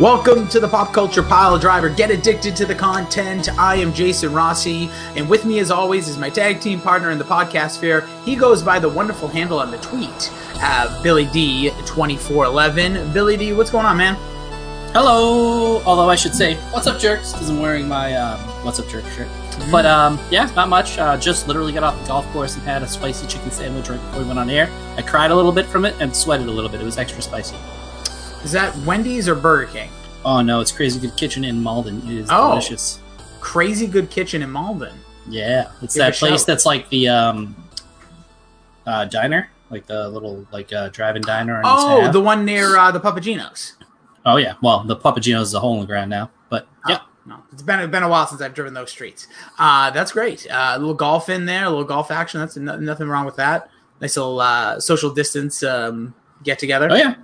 Welcome to the Pop Culture Pile Driver. Get addicted to the content. I am Jason Rossi, and with me, as always, is my tag team partner in the podcast sphere. He goes by the wonderful handle on the tweet, uh, Billy D twenty four eleven. Billy D, what's going on, man? Hello. Although I should say, what's up, jerks? Because I'm wearing my um, what's up, jerk shirt. But um, yeah, not much. Uh, just literally got off the golf course and had a spicy chicken sandwich right before we went on air. I cried a little bit from it and sweated a little bit. It was extra spicy. Is that Wendy's or Burger King? Oh no, it's Crazy Good Kitchen in Malden. It is Oh. delicious. Crazy Good Kitchen in Malden. Yeah, it's Give that place shout. that's like the um, uh, diner, like the little like uh, drive-in diner. Oh, the one near uh, the Papa Gino's. oh yeah. Well, the Papa Gino's is a hole in the ground now, but yeah. Oh, no, it's been it's been a while since I've driven those streets. Uh, that's great. Uh, a little golf in there, a little golf action. That's no, nothing wrong with that. Nice little uh, social distance um, get together. Oh yeah.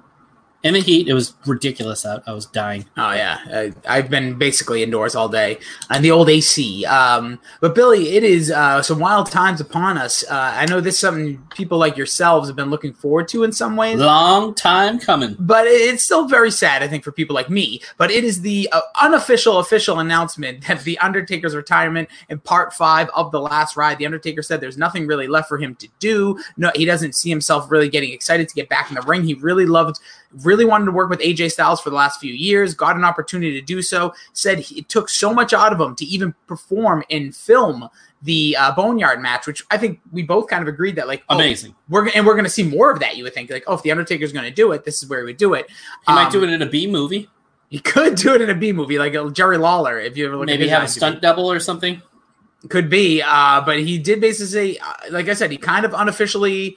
In the heat, it was ridiculous out. I was dying. Oh yeah, uh, I've been basically indoors all day and the old AC. Um, but Billy, it is uh, some wild times upon us. Uh, I know this is something people like yourselves have been looking forward to in some ways. Long time coming. But it- it's still very sad, I think, for people like me. But it is the uh, unofficial, official announcement that the Undertaker's retirement in Part Five of the Last Ride. The Undertaker said there's nothing really left for him to do. No, he doesn't see himself really getting excited to get back in the ring. He really loved, really wanted to work with AJ Styles for the last few years. Got an opportunity to do so. Said he, it took so much out of him to even perform and film the uh, Boneyard match, which I think we both kind of agreed that like oh, Amazing. we're and we're going to see more of that. You would think like, oh, if the Undertaker's going to do it, this is where he would do it. He might Um, do it in a B movie. He could do it in a B movie, like a Jerry Lawler. If you ever look Maybe have a stunt double or something. could be. Uh, but he did basically say, uh, like I said, he kind of unofficially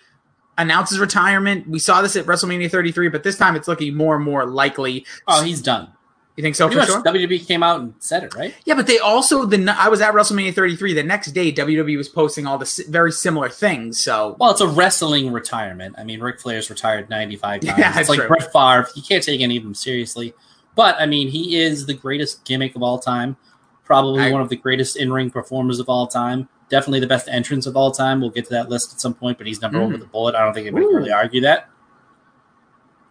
announced his retirement. We saw this at WrestleMania 33, but this time it's looking more and more likely. Oh, he's done. You think so Pretty for sure? WWE came out and said it, right? Yeah, but they also the I was at WrestleMania 33. The next day, WWE was posting all the very similar things. So Well, it's a wrestling retirement. I mean, Ric Flair's retired 95 times. Yeah, it's like true. Brett Favre. You can't take any of them seriously. But, I mean, he is the greatest gimmick of all time. Probably I- one of the greatest in ring performers of all time. Definitely the best entrance of all time. We'll get to that list at some point, but he's number one Mm. with the bullet. I don't think anybody Ooh. can really argue that.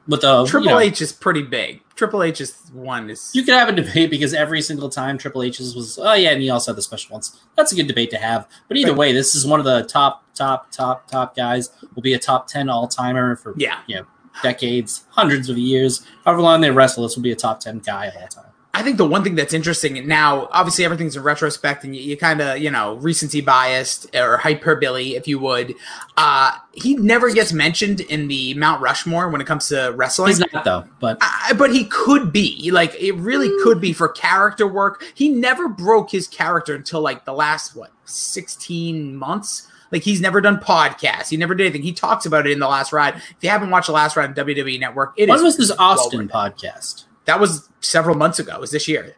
But the Triple you know, H is pretty big. Triple H is one is You could have a debate because every single time Triple H's was, oh yeah, and he also had the special ones. That's a good debate to have. But either Right. way, this is one of the top, top, top, top guys. Will be a top ten all timer for yeah. you know, decades, hundreds of years, however long they wrestle. This will be a top ten guy of all time. I think the one thing that's interesting now, obviously everything's in retrospect, and you, you kind of, you know, recency biased or hyperbole, if you would. Uh, he never gets mentioned in the Mount Rushmore when it comes to wrestling. He's not though, but I, but he could be like it really could be for character work. He never broke his character until like the last what sixteen months. Like he's never done podcasts. He never did anything. He talks about it in the last ride. If you haven't watched the last ride on WWE Network, it is when was this Austin podcast? That was several months ago. It was this year.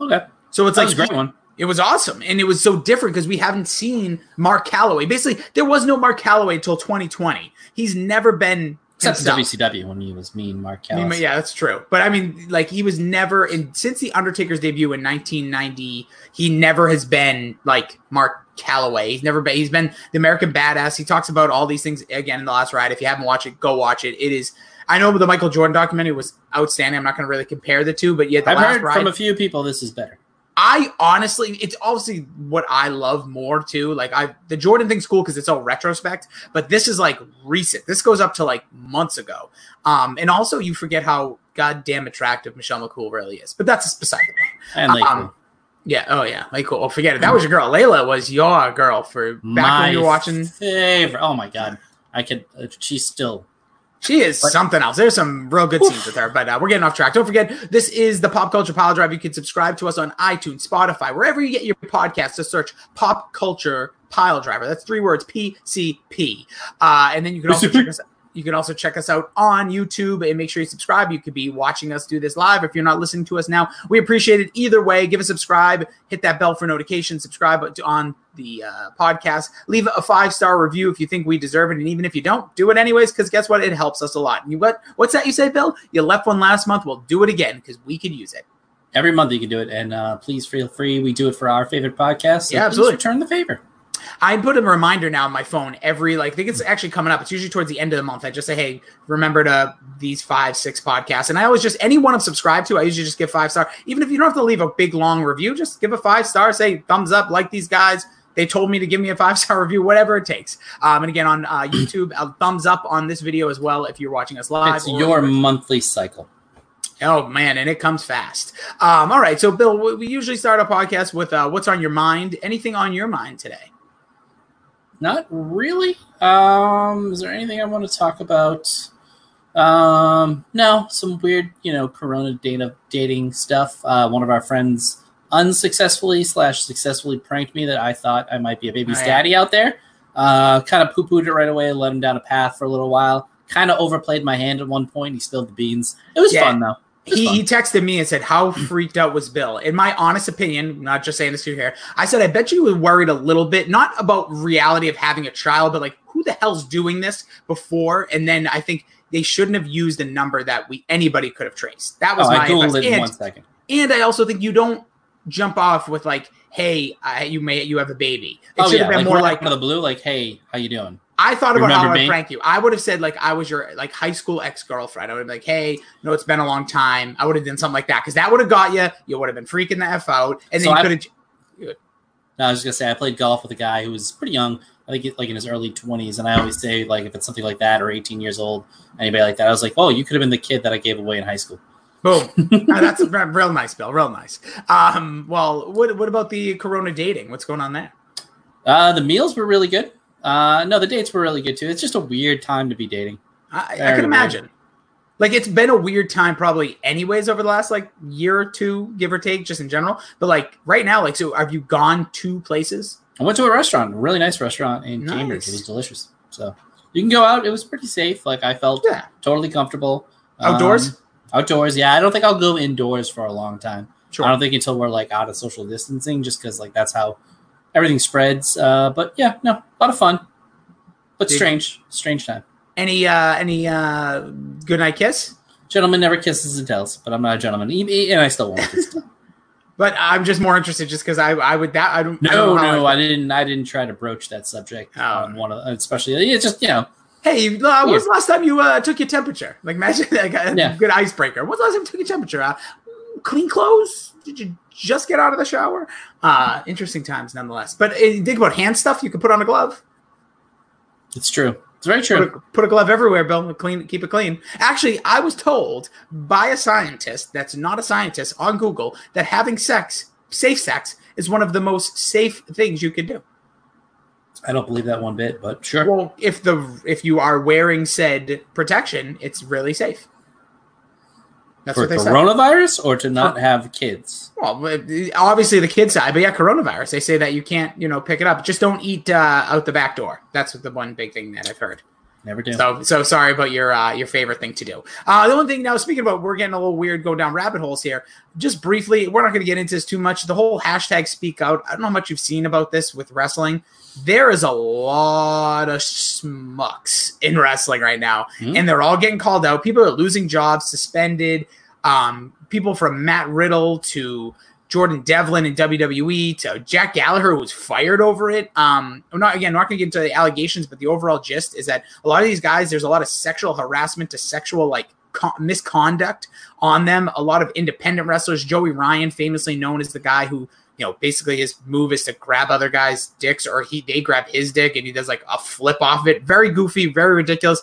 Okay, So it's that like great one. it was awesome, and it was so different because we haven't seen Mark Calaway. Basically, there was no Mark Calaway until 2020. He's never been Except himself. WCW when he was mean Mark I mean, yeah, that's true. But I mean, like he was never in since the Undertaker's debut in 1990. He never has been like Mark Calaway. He's never been. He's been the American badass. He talks about all these things again in the last ride. If you haven't watched it, go watch it. It is. I know the Michael Jordan documentary was outstanding. I'm not going to really compare the two, but yet the I've last heard ride. from a few people this is better. I honestly, it's obviously what I love more too. Like I, the Jordan thing's cool because it's all retrospect, but this is like recent. This goes up to like months ago. Um, and also you forget how goddamn attractive Michelle McCool really is. But that's beside the point. And like Um, Yeah. Oh yeah. Like cool. Oh, forget it. That was your girl. Layla was your girl for back my when you were watching. favorite. Oh my god, I could. Uh, she's still She is something else. There's some real good scenes with her, but uh, we're getting off track. Don't forget, this is the Pop Culture Pile Drive. You can subscribe to us on iTunes, Spotify, wherever you get your podcasts. Just search Pop Culture Pile Driver. That's three words: P C P. Uh, and then you can also check us. You can also check us out on YouTube and make sure you subscribe. You could be watching us do this live. If you're not listening to us now, we appreciate it either way. Give a subscribe, hit that bell for notifications, subscribe on the uh, podcast. Leave a five star review if you think we deserve it, and even if you don't, do it anyways because guess what? It helps us a lot. And you what? What's that you say, Bill? You left one last month. We'll do it again because we could use it. every month you can do it, and uh, please feel free. We do it for our favorite podcast. So Yeah, please absolutely. Return the favor. I put a reminder now on my phone every like I think it's actually coming up. It's usually towards the end of the month. I just say, hey, remember to these five, six podcasts. And I always just any one I'm subscribed to, I usually just give five star. Even if you don't have to leave a big long review, just give a five star, say thumbs up, like these guys. They told me to give me a five star review, whatever it takes. Um, and again on uh, YouTube, a thumbs up on this video as well if you're watching us live. It's your monthly cycle. Oh man, and it comes fast. Um, all right, so Bill, we usually start a podcast with uh, what's on your mind. Anything on your mind today? Not really. Um, is there anything I want to talk about? Um, no, some weird, you know, Corona data dating stuff. Uh, one of our friends unsuccessfully slash successfully pranked me that I thought I might be a baby's oh, yeah. daddy out there. Uh, kind of poo pooed it right away, let him down a path for a little while. Kind of overplayed my hand at one point. He spilled the beans. It was yeah. fun though he, he texted me and said, How freaked out was Bill? In my honest opinion, not just saying this to you here, I said, I bet you were worried a little bit, not about reality of having a child, but like, who the hell's doing this before? And then I think they shouldn't have used a number that we anybody could have traced. That was oh, my I Googled it in one second. And I also think you don't jump off with like, "Hey, I, you may you have a baby." It oh, should yeah. have been like, more like out of the blue, like, "Hey, how you doing?" I thought about Remember how I would prank you. I would have said like I was your like high school ex girlfriend. I would have been like, hey, you know, it's been a long time. I would have done something like that because that would have got you. You would have been freaking the f out, and then so you could have. No, I was just gonna say I played golf with a guy who was pretty young. I think like in his early twenties, and I always say like if it's something like that or eighteen years old, anybody like that, I was like, oh, you could have been the kid that I gave away in high school. Boom. that's real nice, Bill. Real nice. Um, well, what what about the Corona dating? What's going on there? Uh, the meals were really good. Uh, no, the dates were really good too. It's just a weird time to be dating. I, I can imagine. Like it's been a weird time, probably anyways, over the last like year or two, give or take, just in general. But like right now, like, so have you gone to places? I went to a restaurant, a really nice restaurant in nice. Cambridge. It was delicious. So you can go out. It was pretty safe. Like I felt yeah. totally comfortable. Outdoors. Um, outdoors, yeah. I don't think I'll go indoors for a long time. Sure. I don't think until we're like out of social distancing, just because like that's how everything spreads. Uh, but yeah, no, a lot of fun, but Did strange, strange time. Any uh, any uh, good night kiss? Gentleman never kisses and tells, but I'm not a gentleman, and I still won't but I'm just more interested, just because I I would that I don't. No, I don't no, I, I, didn't. I didn't try to broach that subject. Oh. On one of, especially it's just you know. Hey, uh, when's the last time you uh, took your temperature? Like, imagine like a yeah. good icebreaker. When's the last time you took your temperature? Uh, clean clothes? Did you just get out of the shower? Uh, interesting times nonetheless. But uh, think about hand stuff you can put on a glove. It's true. It's very true. Put a, put a, glove everywhere, Bill. Clean, keep it clean. Actually, I was told by a scientist that's not a scientist on Google that having sex, safe sex, is one of the most safe things you can do. I don't believe that one bit, but sure. Well, if the if you are wearing said protection, it's really safe. That's for coronavirus say. Coronavirus or to not for, have kids? Well, obviously the kid side, but yeah, coronavirus. They say that you can't, you know, pick it up. Just don't eat uh, out the back door. That's the one big thing that I've heard. Never do. So, so sorry about your uh, your favorite thing to do. Uh, the only thing now, speaking about, we're getting a little weird, go down rabbit holes here. Just briefly, we're not going to get into this too much. The whole hashtag Speak Out. I don't know how much you've seen about this with wrestling. There is a lot of smucks in wrestling right now, mm-hmm. and they're all getting called out. People are losing jobs, suspended. Um, people from Matt Riddle to Jordan Devlin in WWE to Jack Gallagher was fired over it. Um, I'm not again not going to get into the allegations, but the overall gist is that a lot of these guys, there's a lot of sexual harassment to sexual like misconduct on them. A lot of independent wrestlers. Joey Ryan, famously known as the guy who you know basically his move is to grab other guys' dicks, or he they grab his dick and he does like a flip off of it. Very goofy, very ridiculous.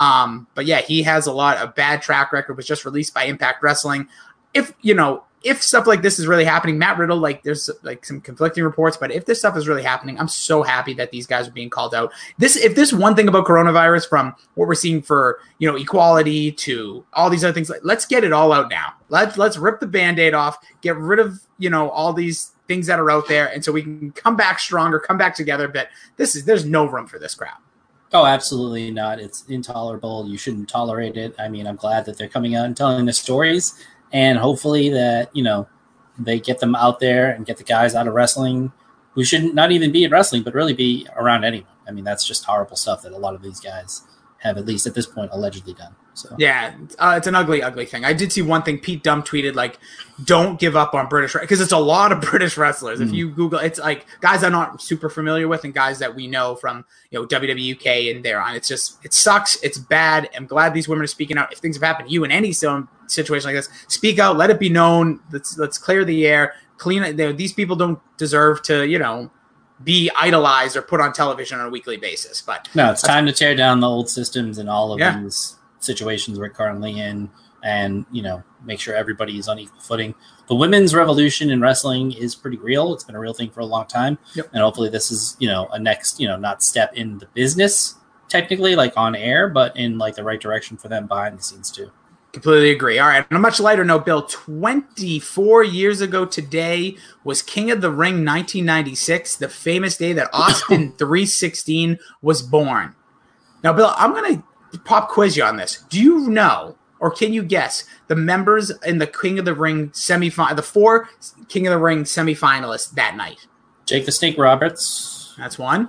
Um, but yeah, he has a lot of bad track record. Was just released by Impact Wrestling. If you know, if stuff like this is really happening, Matt Riddle, like there's like some conflicting reports, but if this stuff is really happening, I'm so happy that these guys are being called out. This, if this one thing about coronavirus, from what we're seeing for you know equality to all these other things, like, let's get it all out now. Let's let's rip the band-aid off, get rid of you know all these things that are out there, and so we can come back stronger, come back together. But this is there's no room for this crap. Oh, absolutely not. It's intolerable. You shouldn't tolerate it. I mean, I'm glad that they're coming out and telling the stories, and hopefully that you know they get them out there and get the guys out of wrestling who shouldn't not even be in wrestling, but really be around anyone. I mean, that's just horrible stuff that a lot of these guys have at least at this point allegedly done. So Yeah, uh, it's an ugly, ugly thing. I did see one thing. Pete Dunne tweeted like, "Don't give up on British because it's a lot of British wrestlers. If Mhm. you Google, it's like guys I'm not super familiar with and guys that we know from you know WWUK and there on. It's just it sucks. It's bad. I'm glad these women are speaking out. If things have happened to you in any some situation like this, speak out. Let it be known. Let's let's clear the air. Clean it. These people don't deserve to you know be idolized or put on television on a weekly basis. But no, it's time to tear down the old systems and all of Yeah. these situations we're currently in, and you know make sure everybody is on equal footing. The women's revolution in wrestling is pretty real. It's been a real thing for a long time, Yep. and hopefully this is you know a next you know not step in the business technically like on air, but in like the right direction for them behind the scenes too. Completely agree. All right. On a much lighter note, Bill, 24 years ago today was King of the Ring 1996, the famous day that Austin 316 was born. Now, Bill, I'm going to pop quiz you on this. Do you know, or can you guess, the members in the King of the Ring semifinal, the four King of the Ring semifinalists that night? Jake the Snake Roberts, That's one.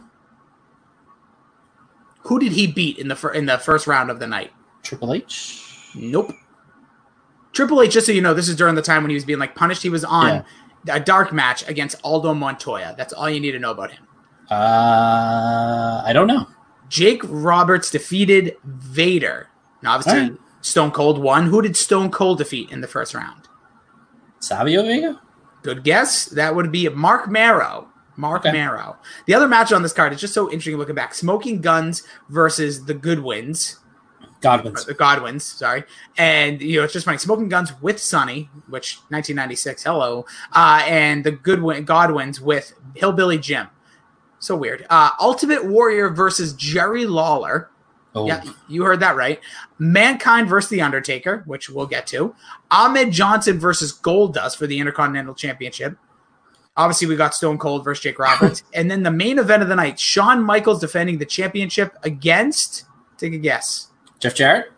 Who did he beat in the fir- in the first round of the night? Triple H. Nope. Triple H, just so you know, this is during the time when he was being like punished. He was on a dark match against Aldo Montoya. That's all you need to know about him. Uh, I don't know. Jake Roberts defeated Vader. Now, obviously, right. Stone Cold won. Who did Stone Cold defeat in the first round? Savio Vega. Good guess. That would be Marc Mero. Marc Okay. Mero. The other match on this card is just so interesting looking back. Smoking Gunns versus the Goodwins. Godwin's. the Godwins, sorry. And you know, it's just funny. Smoking Gunns with Sunny, which 1996, hello, uh, and the Goodwin Godwins with Hillbilly Jim. So weird. Uh, Ultimate Warrior versus Jerry Lawler. Oh, Yeah, you heard that right. Mankind versus The Undertaker, which we'll get to. Ahmed Johnson versus Goldust for the Intercontinental Championship. Obviously, we got Stone Cold versus Jake Roberts. and then the main event of the night, Shawn Michaels defending the championship against, take a guess. Jeff Jarrett.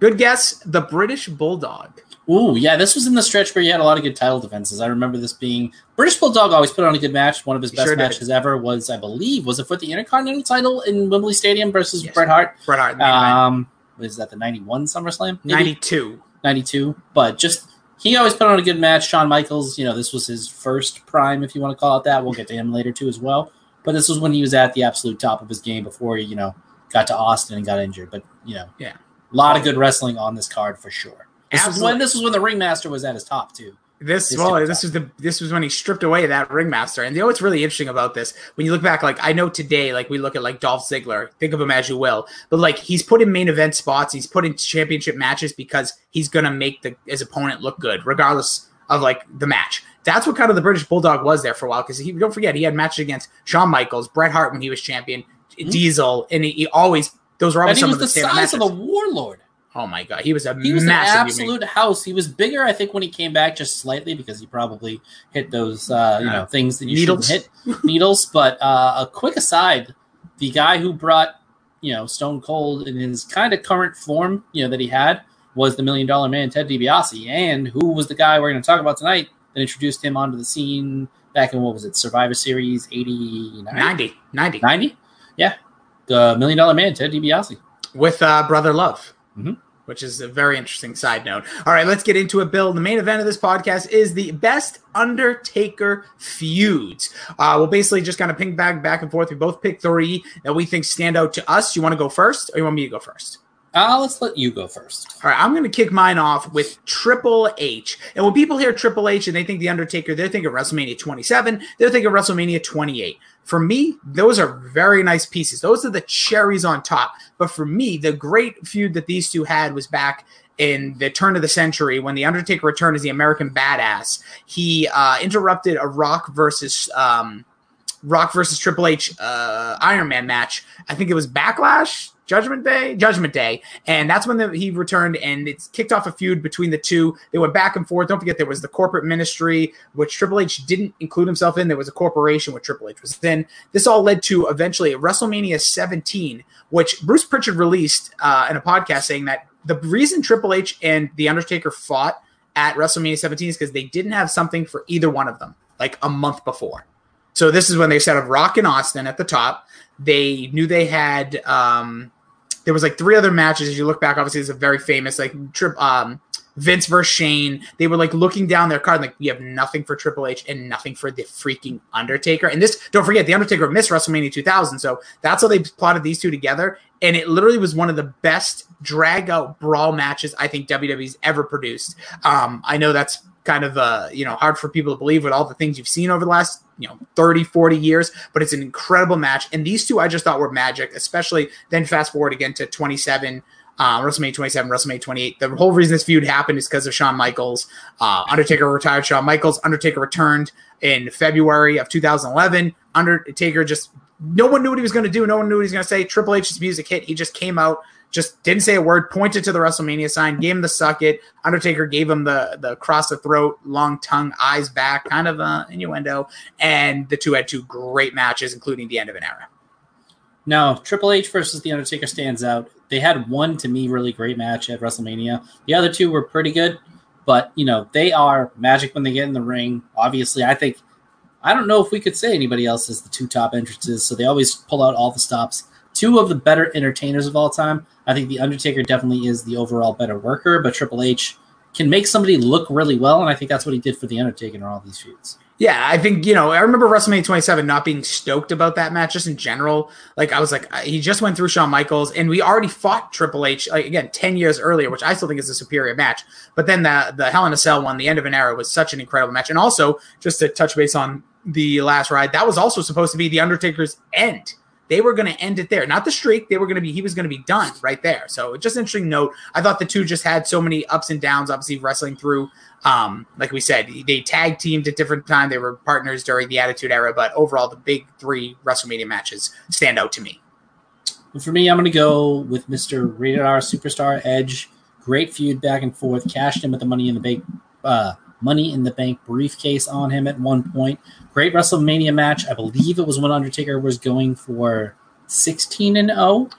Good guess. The British Bulldog. Ooh, yeah, this was in the stretch where he had a lot of good title defenses. I remember this being British Bulldog always put on a good match. One of his He best sure did. matches ever was, I believe, was it for the Intercontinental title in Wembley Stadium versus Yes. Bret Hart? Bret Hart. Um, was that the '91 SummerSlam? Maybe? 92. 92. But just he always put on a good match. Shawn Michaels, you know, this was his first prime, if you want to call it that. We'll get to him later too as well. But this was when he was at the absolute top of his game before he, you know, got to Austin and got injured. But you know, Yeah. a lot of good wrestling on this card for sure. This was when this was when the ringmaster was at his top too. This This well, this was the this was when he stripped away that ringmaster. And you know what's really interesting about this? When you look back, like I know today, like we look at like Dolph Ziggler, think of him as you will, but like he's put in main event spots, he's put in championship matches because he's gonna make the his opponent look good, regardless of like the match. That's what kind of the British Bulldog was there for a while because he don't forget he had matches against Shawn Michaels, Bret Hart when he was champion, mm-hmm. Diesel, and he, he always those were And always he was the size matches. of the warlord. oh my god, he was a He was an massive human- absolute house. He was bigger, I think, when he came back just slightly because he probably hit those uh, you know things that you Needles. shouldn't hit needles. But uh, a quick aside: the guy who brought you know Stone Cold in his kind of current form, you know that he had, was the Million Dollar Man Ted DiBiase, and who was the guy we're going to talk about tonight that introduced him onto the scene back in what was it Survivor Series eighty 90, 90. 90? Yeah, the Million Dollar Man Ted DiBiase. with uh, Brother Love, Mhm. which is a very interesting side note. All right, let's get into it, Bill. The main event of this podcast is the best Undertaker feuds. Uh, we'll basically just kind of ping back back and forth. We both pick three that we think stand out to us. You want to go first, or you want me to go first? Uh, let's let you go first. All right, I'm going to kick mine off with Triple H. And when people hear Triple H and they think The Undertaker, they're thinking WrestleMania 27, they're thinking WrestleMania 28. For me, those are very nice pieces. Those are the cherries on top. But for me, the great feud that these two had was back in the turn of the century when The Undertaker returned as the American Badass. He uh, interrupted a Rock versus. Um, Rock versus Triple H uh, Iron Man match. I think it was Backlash, Judgment Day, Judgment Day, and that's when the, he returned and it's kicked off a feud between the two. They went back and forth. Don't forget there was the corporate ministry, which Triple H didn't include himself in. There was a corporation which Triple H was in. This all led to eventually WrestleMania 17, which Bruce Prichard released uh, in a podcast saying that the reason Triple H and The Undertaker fought at WrestleMania 17 is because they didn't have something for either one of them like a month before. So this is when they set up Rock and Austin at the top. They knew they had um, there was like three other matches. As you look back, obviously, it's a very famous like trip. Um, Vince versus Shane. They were like looking down their card, like we have nothing for Triple H and nothing for the freaking Undertaker. And this, don't forget, the Undertaker missed WrestleMania 2000, so that's how they plotted these two together. And it literally was one of the best drag out brawl matches I think WWE's ever produced. Um, I know that's kind of uh, you know hard for people to believe with all the things you've seen over the last you know 30 40 years but it's an incredible match and these two i just thought were magic especially then fast forward again to 27 uh, WrestleMania 27, WrestleMania 28. The whole reason this feud happened is because of Shawn Michaels. Uh, Undertaker retired Shawn Michaels. Undertaker returned in February of 2011. Undertaker just, no one knew what he was going to do. No one knew what he was going to say. Triple H's music hit. He just came out, just didn't say a word, pointed to the WrestleMania sign, gave him the suck it. Undertaker gave him the, the cross the throat, long tongue, eyes back, kind of uh, innuendo. And the two had two great matches, including the end of an era. No, Triple H versus The Undertaker stands out. They had one to me really great match at WrestleMania. The other two were pretty good, but you know they are magic when they get in the ring. Obviously, I think I don't know if we could say anybody else is the two top entrances. So they always pull out all the stops. Two of the better entertainers of all time. I think The Undertaker definitely is the overall better worker, but Triple H can make somebody look really well, and I think that's what he did for The Undertaker in all these feuds. Yeah, I think you know. I remember WrestleMania 27 not being stoked about that match, just in general. Like I was like, he just went through Shawn Michaels, and we already fought Triple H like, again ten years earlier, which I still think is a superior match. But then the the Hell in a Cell one, the end of an era, was such an incredible match. And also, just to touch base on the last ride, that was also supposed to be the Undertaker's end. They were going to end it there, not the streak. They were going to be, he was going to be done right there. So just interesting note. I thought the two just had so many ups and downs. Obviously, wrestling through um, like we said, they tag teamed at different time. They were partners during the Attitude Era, but overall, the big three WrestleMania matches stand out to me. For me, I'm going to go with Mr. Rated R Superstar Edge. Great feud back and forth. Cashed in with the Money in the Bank, uh, Money in the Bank briefcase on him at one point. Great WrestleMania match. I believe it was when Undertaker was going for 16 and 0.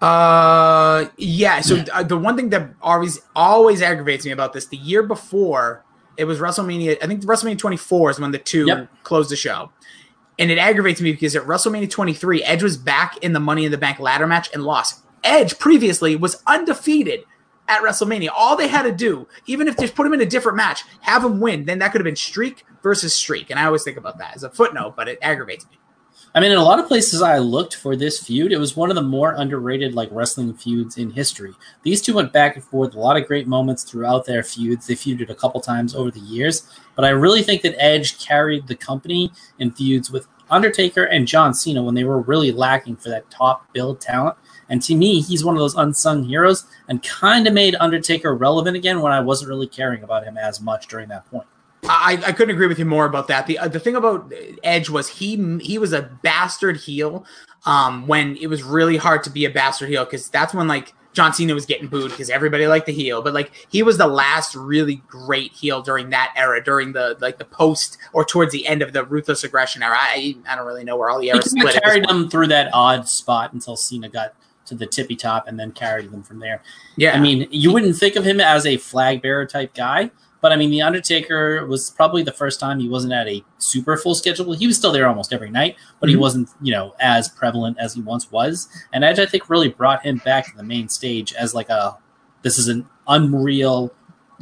Uh, yeah. So uh, the one thing that always always aggravates me about this, the year before it was WrestleMania. I think WrestleMania 24 is when the two yep. closed the show, and it aggravates me because at WrestleMania 23, Edge was back in the Money in the Bank ladder match and lost. Edge previously was undefeated at WrestleMania. All they had to do, even if they put him in a different match, have him win, then that could have been streak versus streak. And I always think about that as a footnote, but it aggravates me. I mean, in a lot of places I looked for this feud, it was one of the more underrated like wrestling feuds in history. These two went back and forth, a lot of great moments throughout their feuds. They feuded a couple times over the years, but I really think that Edge carried the company in feuds with Undertaker and John Cena when they were really lacking for that top build talent. And to me, he's one of those unsung heroes and kind of made Undertaker relevant again when I wasn't really caring about him as much during that point. I, I couldn't agree with you more about that. The uh, the thing about Edge was he he was a bastard heel um, when it was really hard to be a bastard heel because that's when like John Cena was getting booed because everybody liked the heel, but like he was the last really great heel during that era, during the like the post or towards the end of the ruthless aggression era. I I don't really know where all the eras split. Carried them through that odd spot until Cena got to the tippy top and then carried them from there. Yeah, I mean you wouldn't think of him as a flag bearer type guy, but I mean, The Undertaker was probably the first time he wasn't at a super full schedule. He was still there almost every night, but mm-hmm. he wasn't, you know, as prevalent as he once was. And Edge, I think, really brought him back to the main stage as like a this is an unreal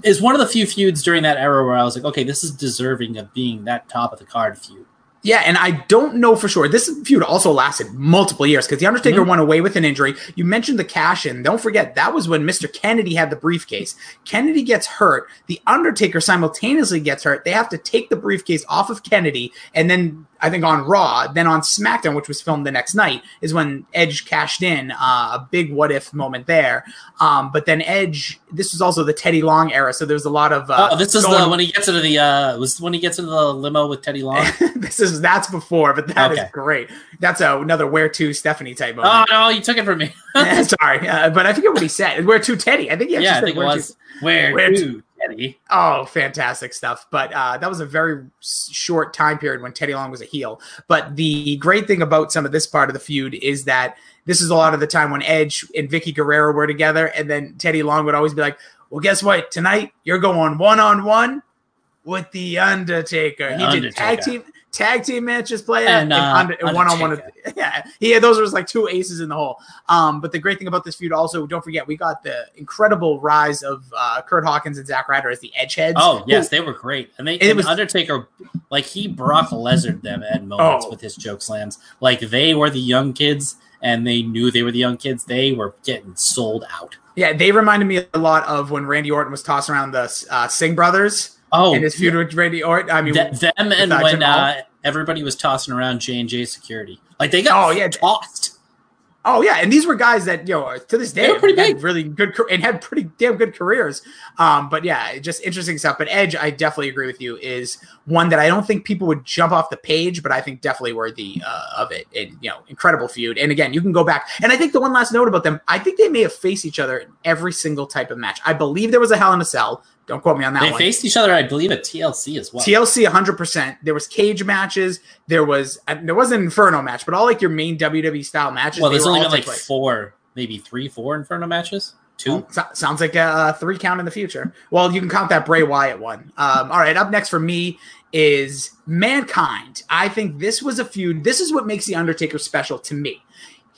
is one of the few feuds during that era where I was like, okay, this is deserving of being that top of the card feud. Yeah, and I don't know for sure. This feud also lasted multiple years because the Undertaker mm-hmm. went away with an injury. You mentioned the cash in. Don't forget that was when Mr. Kennedy had the briefcase. Kennedy gets hurt. The Undertaker simultaneously gets hurt. They have to take the briefcase off of Kennedy, and then I think on Raw, then on SmackDown, which was filmed the next night, is when Edge cashed in uh, a big what if moment there. Um, but then Edge, this was also the Teddy Long era, so there's a lot of. Uh, oh, this is going, the when he gets into the uh, was when he gets into the limo with Teddy Long. this is that's before, but that okay. is great. That's a, another where to Stephanie type moment. Oh no, you took it from me. Sorry, uh, but I forget what he said. Where to Teddy? I think he yeah, I think it was to, where, where to Teddy. Oh, fantastic stuff. But uh, that was a very short time period when Teddy Long was a heel. But the great thing about some of this part of the feud is that this is a lot of the time when Edge and Vickie Guerrero were together, and then Teddy Long would always be like, "Well, guess what? Tonight you're going one on one with the Undertaker." The he Undertaker. did tag team tag team matches play And, uh, and, one on one. Yeah, yeah, those were like two aces in the hole. Um, but the great thing about this feud, also, don't forget, we got the incredible rise of uh, Curt Hawkins and Zack Ryder as the Edgeheads. Oh who- yes, they were great, and they It and was- Undertaker, like he Brock Lesnar them at moments Oh. with his joke slams. Like they were the young kids, and they knew they were the young kids. They were getting sold out. yeah, they reminded me a lot of when Randy Orton was tossing around the uh, Singh brothers Oh, in his feud with Randy Orton. I mean, th- them and uh, when uh, everybody was tossing around J and J security, like they got Oh, yeah. tossed. Oh yeah, and these were guys that you know to this day pretty big. really good and had pretty damn good careers. Um, but yeah, just interesting stuff. But Edge, I definitely agree with you, is one that I don't think people would jump off the page, but I think definitely worthy uh, of it. And you know, incredible feud. And again, you can go back. And I think the one last note about them, I think they may have faced each other in every single type of match. I believe there was a Hell in a Cell. Don't quote me on that They one. faced each other, I believe, at TLC as well. TLC 100%. There was cage matches. There was uh, there was an Inferno match, but all like your main WWE style matches. well, there's only been like place. four, maybe three, four Inferno matches. Two. Oh, so- sounds like a, uh three count in the future. Well, you can count that Bray Wyatt one. Um, all right, up next for me is Mankind. I think this was a feud. This is what makes The Undertaker special to me.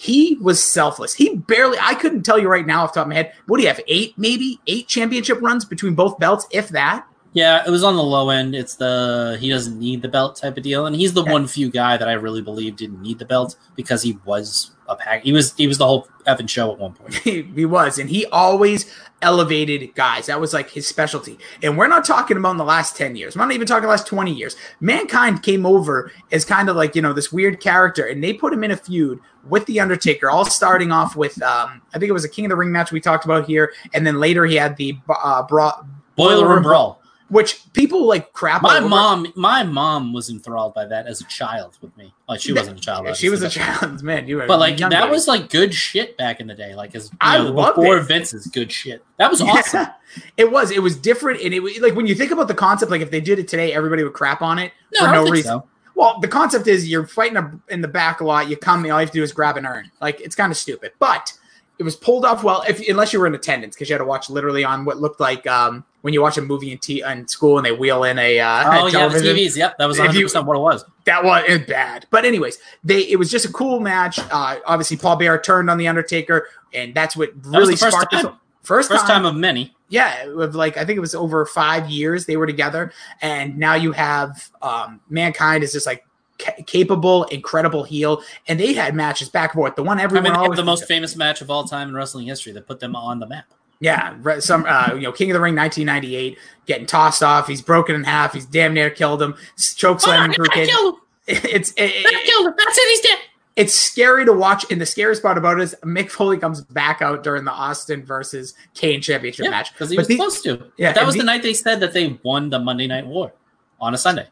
He was selfless. He barely, I couldn't tell you right now off the top of my head. What do you have? Eight, maybe? Eight championship runs between both belts, if that? Yeah, it was on the low end. It's the he doesn't need the belt type of deal, and he's the Yeah. one few guy that I really believe didn't need the belt because he was a pack. He was he was the whole effing show at one point. he, was, and he always elevated guys. That was like his specialty. And we're not talking about in the last 10 years. We're not even talking the last 20 years. Mankind came over as kind of like, you know, this weird character, and they put him in a feud with The Undertaker, all starting off with, um, I think it was a King of the Ring match we talked about here. And then later he had the uh, bra- Boiler Room Brawl. Which people like crap My over. mom, my mom was enthralled by that as a child with me. Like she wasn't a child. Yeah, she was a child, man. You were But like that lady. was like good shit back in the day. Like as I know, before it. Vince's good shit. That was awesome. Yeah, it was. It was different, and it was like when you think about the concept. Like if they did it today, everybody would crap on it No, for no reason. so. Well, the concept is you're fighting a, in the back a lot. You come, all you have to do is grab an urn. Like it's kind of stupid, but it was pulled off well. If unless you were in attendance, because you had to watch literally on what looked like um, when you watch a movie in, t- in school and they wheel in a uh, Oh yeah, the. TVs. Yep, that was If 100 you- percent what it was. That was bad. But anyways, they it was just a cool match. Uh, obviously, Paul Bearer turned on the Undertaker, and that's what really the first sparked this. time. First, First time of many. yeah with like i think it was over five years they were together and now you have um mankind is just like ca- capable incredible heel and they had matches back and forth the one I everyone mean, always the most famous match of all time in wrestling history that put them on the map. yeah some uh you know king of the ring 1998 getting tossed off he's broken in half he's damn near killed him choke I kid killed him. it's it, it- killed him. That's it. He's dead. it's scary to watch and the scariest part about it is mick foley comes back out during the austin versus kane championship Yeah, match because he But was the- supposed to. Yeah, Yeah, that was the- the night they said that they won the Monday Night War on a Sunday.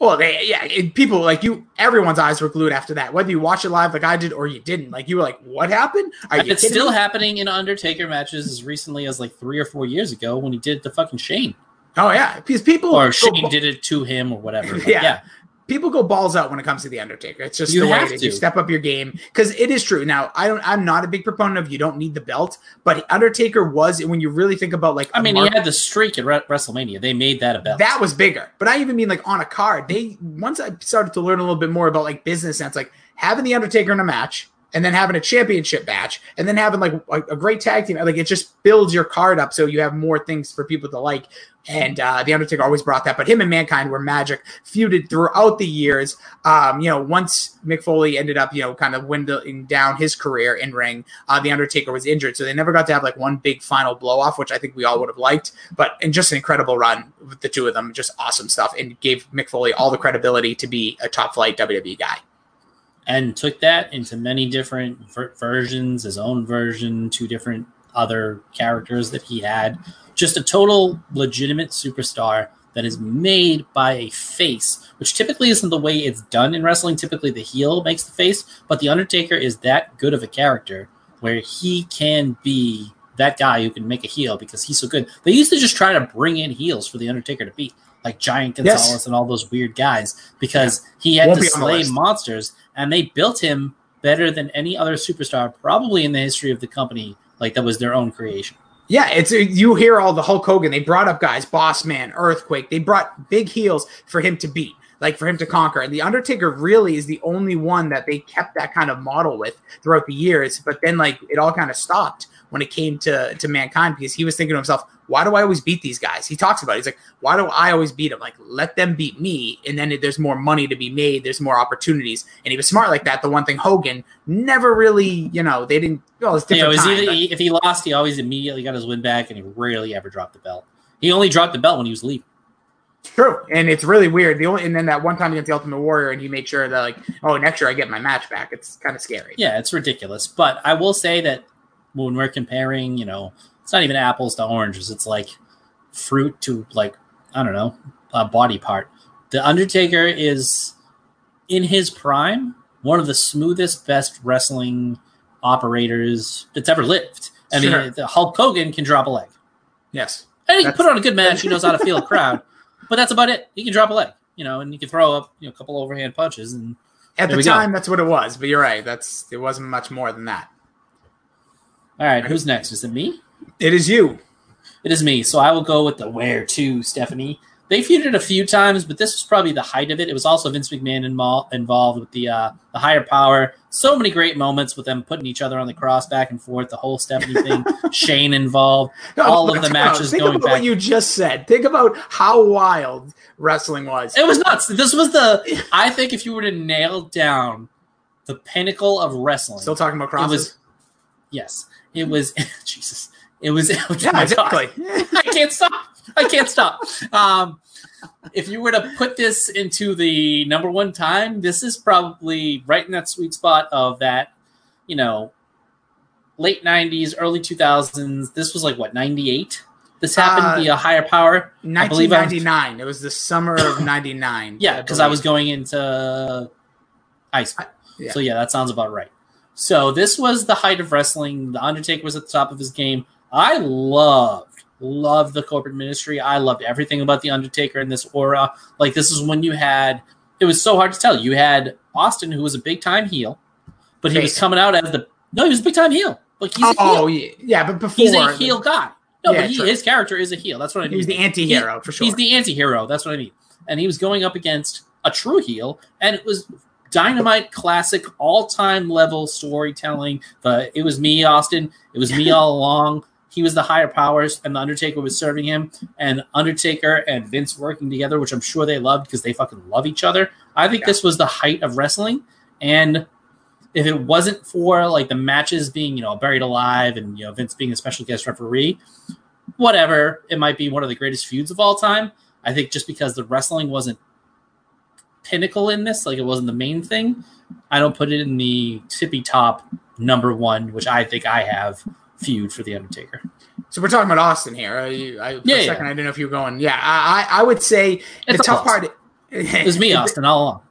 Well, they, yeah, it, people like you. Everyone's eyes were glued after that, whether you watch it live like I did or you didn't. Like you were like, "What happened?" Are you it's still me? happening in Undertaker matches as recently as like three or four years ago when he did the fucking Shane, Oh yeah, because people or go, Shane did it to him or whatever. Yeah. yeah. People go balls out when it comes to the Undertaker. It's just You the way is. You step up your game because it is true. Now, I don't. I'm not a big proponent of you don't need the belt, but Undertaker was when you really think about like I mean, mark- he had the streak at Re- WrestleMania. They made that a belt. that was bigger. But I even mean like on a card. They once I started to learn a little bit more about like business sense, like having the Undertaker in a match and then having a championship match and then having like a, a great tag team. Like it just builds your card up so you have more things for people to like. And uh, the Undertaker always brought that. But him and Mankind were magic, feuded throughout the years. Um, you know, once Mick Foley ended up, you know, kind of winding down his career in ring, uh, the Undertaker was injured, so they never got to have like one big final blow off, which I think we all would have liked. But and just an incredible run with the two of them, just awesome stuff, and gave Mick Foley all the credibility to be a top flight WWE guy. And took that into many different ver- versions, his own version, two different other characters that he had. Just a total legitimate superstar that is made by a face, which typically isn't the way it's done in wrestling. Typically, the heel makes the face, but The Undertaker is that good of a character where he can be that guy who can make a heel because he's so good. They used to just try to bring in heels for The Undertaker to beat, like Giant Yes. Gonzalez and all those weird guys, because he had Won't to be on the slay monsters, and they built him better than any other superstar, probably in the history of the company. Like that was their own creation. Yeah, it's you hear all the Hulk Hogan. They brought up guys, Boss Man, Earthquake. They brought big heels for him to beat. like for him to conquer. And the Undertaker really is the only one that they kept that kind of model with throughout the years. But then like it all kind of stopped when it came to to mankind because he was thinking to himself, why do I always beat these guys? He talks about it. He's like, why do I always beat them? Like, let them beat me, and then there's more money to be made. There's more opportunities, and he was smart like that. The one thing Hogan never really, you know, they didn't. Well, it's different. Yeah, it was time, either, he- if he lost, he always immediately got his win back, and he rarely ever dropped the belt. He only dropped the belt when he was leaving. True, and it's really weird. The only and then that one time against the Ultimate Warrior, and he made sure that like, oh, next year I get my match back. It's kind of scary. Yeah, it's ridiculous. But I will say that when we're comparing, you know, it's not even apples to oranges. It's like fruit to like I don't know, a body part. The Undertaker is in his prime one of the smoothest, best wrestling operators that's ever lived. I Sure. mean, the Hulk Hogan can drop a leg, Yes, and he can put on a good match. He knows how to feel a crowd, but that's about it. He can drop a leg, you know, and he can throw up you know, a couple overhand punches and at There the we go. time that's what it was. But you're right. That's it wasn't much more than that. All right, who's next? Is it me? It is you. It is me. So I will go with the where to, Stephanie. They feuded a few times, but this was probably the height of it. It was also Vince McMahon invo- involved with the uh, the higher power. So many great moments with them putting each other on the cross back and forth. The whole Stephanie thing. Shane involved. No, All of the matches Think going about back. what you just said. Think about how wild wrestling was. It was nuts. This was the. I think if you were to nail down the pinnacle of wrestling, Still talking about it crosses. was yes. It was Jesus. It was. oh yeah, my God. exactly. I can't stop. I can't stop. Um, if you were to put this into the number one time, this is probably right in that sweet spot of that, you know, late '90s, early 2000s. This was like what '98. This happened Uh, via higher power. I believe I was- 1999. It was the summer of '99. Yeah, because I was going into high school. yeah. So yeah, that sounds about right. So this was the height of wrestling. The Undertaker was at the top of his game. I loved, loved the corporate ministry. I loved everything about the Undertaker and this aura. Like this is when you had. It was so hard to tell. You had Austin, who was a big time heel, but he was coming out as the no, he was a big time heel. Like he's Oh yeah, yeah, but before He's a heel guy. No, Yeah, but he, his character is a heel. That's what I mean. He's the anti-hero for sure. He's the anti-hero. That's what I mean. And he was going up against a true heel, and it was dynamite, classic, all-time level storytelling. The it was me, Austin. It was me all along. He was the higher powers, and the Undertaker was serving him. And Undertaker and Vince working together, which I'm sure they loved because they fucking love each other. I think Yeah. this was the height of wrestling, and if it wasn't for like the matches being you know buried alive and you know Vince being a special guest referee, whatever, it might be one of the greatest feuds of all time. I think just because the wrestling wasn't pinnacle in this, like it wasn't the main thing, I don't put it in the tippy top number one, which I think I have feud for the Undertaker. so we're talking about Austin here. I, I, for Yeah, a yeah. second, I didn't know if you were going. Yeah, I, I would say the It's a tough plus. part. It was me, Austin, all along.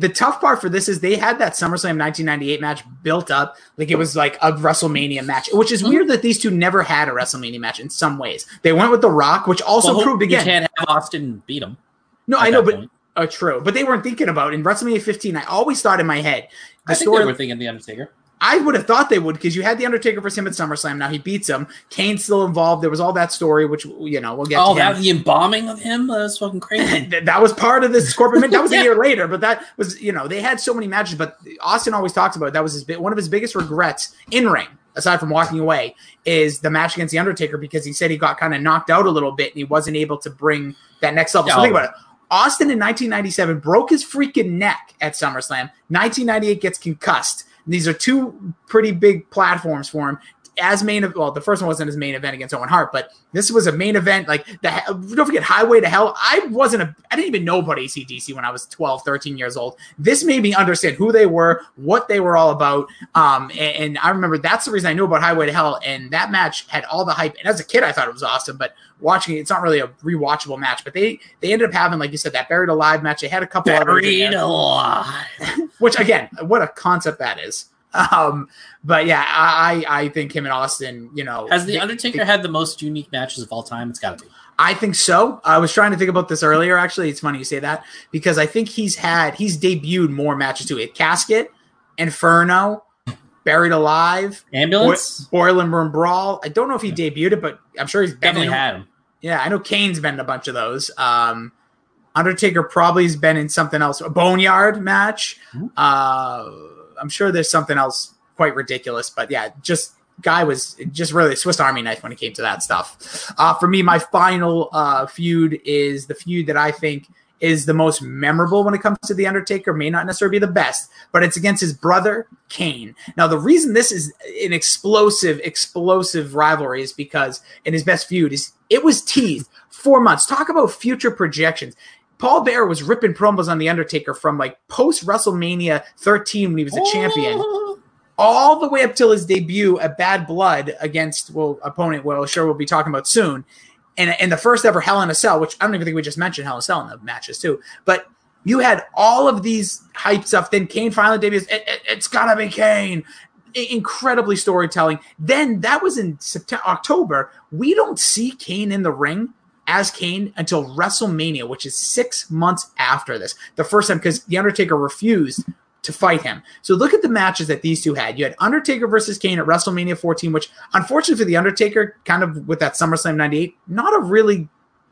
the tough part for this is they had that SummerSlam 1998 match built up like it was like a WrestleMania match, which is Mhm. weird that these two never had a WrestleMania match in some ways. They went with The Rock, which also Well, proved you again. can't have Austin beat him. No, I know, but uh, true. But they weren't thinking about in WrestleMania 15. I always thought in my head the I think story. they were thinking the Undertaker. I would have thought they would because you had the Undertaker versus him at SummerSlam. Now he beats him. Kane's still involved. There was all that story, which you know we'll get. Oh, to that the embalming of him? That was fucking crazy. Th- that was part of this Scorpion. That was Yeah. a year later, but that was you know they had so many matches. But Austin always talks about it. that was his one of his biggest regrets in ring, aside from walking away, is the match against the Undertaker because he said he got kind of knocked out a little bit and he wasn't able to bring that next level. So think about it. Austin in 1997 broke his freaking neck at SummerSlam. 1998 gets concussed. These are two pretty big platforms for him. As main, of well, the first one wasn't his main event against Owen Hart, but this was a main event. Like the don't forget Highway to Hell. I wasn't a, I didn't even know about ACDC when I was 12, 13 years old. This made me understand who they were, what they were all about. Um, and, and I remember that's the reason I knew about Highway to Hell. And that match had all the hype. And as a kid, I thought it was awesome. But watching it, it's not really a rewatchable match. But they they ended up having, like you said, that buried alive match. They had a couple Buried alive. which again, what a concept that is. Um, but yeah, I I think him and Austin, you know, Has the Undertaker had the most unique matches of all time? It's got to be. I think so. I was trying to think about this earlier. Actually, it's funny you say that because I think he's had he's debuted more matches too. It Casket, Inferno, Buried Alive, Ambulance Boiler Room Brawl. I don't know if he debuted it, but I'm sure he's been definitely had him. Yeah, I know Kane's been in a bunch of those. Um, Undertaker probably has been in something else, a Boneyard match. Mm-hmm. Uh, I'm sure there's something else quite ridiculous, but yeah, just guy was just really a Swiss Army knife when it came to that stuff. Uh, for me, my final uh, feud is the feud that I think is the most memorable when it comes to the Undertaker. May not necessarily be the best, but it's against his brother Kane. Now, the reason this is an explosive, explosive rivalry is because in his best feud is it was teased four months. Talk about future projections. Paul Bearer was ripping promos on the Undertaker from like post WrestleMania 13 when he was a champion all the way up till his debut at Bad Blood against well opponent. Well, sure we'll be talking about soon, and and the first ever Hell in a Cell, which I don't even think we just mentioned Hell in a Cell in the matches too. But you had all of these hype stuff. Then Kane finally debuts. It, it, it's gotta be Kane. Incredibly storytelling. Then that was in September, October. We don't see Kane in the ring as Kane until WrestleMania, which is six months after this. The first time because the Undertaker refused to fight him. So look at the matches that these two had. You had Undertaker versus Kane at WrestleMania 14, which unfortunately for the Undertaker, kind of with that SummerSlam 98, not a really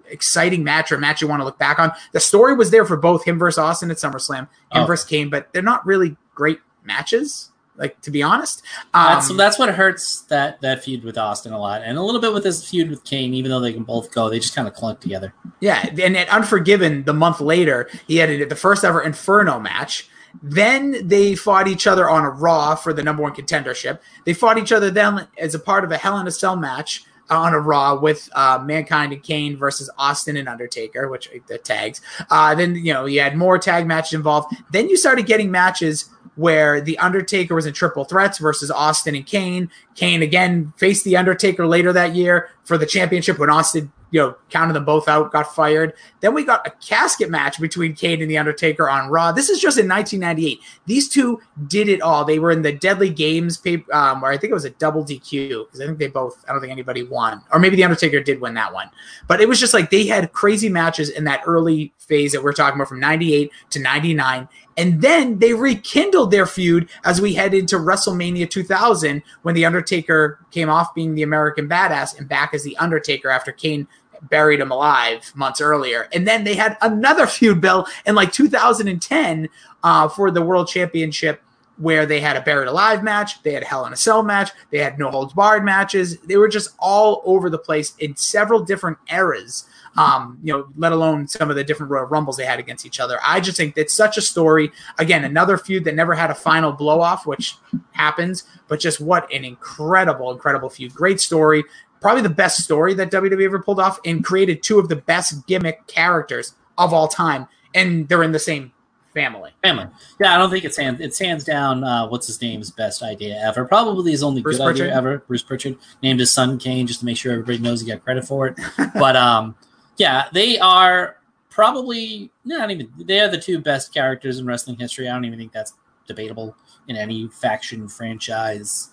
exciting match or match you want to look back on. The story was there for both him versus Austin at SummerSlam, him Oh. versus Kane, but they're not really great matches. Like to be honest, um, That's that's what hurts that that feud with Austin a lot, and a little bit with this feud with Kane. Even though they can both go, they just kind of clunk together. Yeah, and at Unforgiven, the month later, he had the first ever Inferno match. Then they fought each other on a Raw for the number one contendership. They fought each other then as a part of a Hell in a Cell match on a Raw with uh, Mankind and Kane versus Austin and Undertaker, which the tags. Uh, then you know you had more tag matches involved. Then you started getting matches where the Undertaker was in triple threats versus Austin and Kane. Kane again faced the Undertaker later that year for the championship when Austin, you know, counted them both out, got fired. Then we got a casket match between Kane and the Undertaker on Raw. This is just in 1998. These two did it all. They were in the Deadly Games paper, um, where I think it was a double DQ because I think they both. I don't think anybody won, or maybe the Undertaker did win that one. But it was just like they had crazy matches in that early phase that we're talking about from 98 to 99. And then they rekindled their feud as we head into WrestleMania 2000 when The Undertaker came off being the American Badass and back as The Undertaker after Kane buried him alive months earlier. And then they had another feud, Bill, in like 2010 uh, for the World Championship where they had a buried alive match, they had a Hell in a Cell match, they had no holds barred matches. They were just all over the place in several different eras. Um, you know, let alone some of the different Royal Rumbles they had against each other. I just think it's such a story. Again, another feud that never had a final blow off, which happens, but just what an incredible, incredible feud. Great story. Probably the best story that WWE ever pulled off and created two of the best gimmick characters of all time. And they're in the same family. Family. Yeah, I don't think it's hands. It's hands down. Uh, what's his name's best idea ever? Probably his only Bruce good Prichard? idea ever. Bruce Prichard named his son Kane just to make sure everybody knows he got credit for it. but um, yeah, they are probably not even. They are the two best characters in wrestling history. I don't even think that's debatable in any faction, franchise,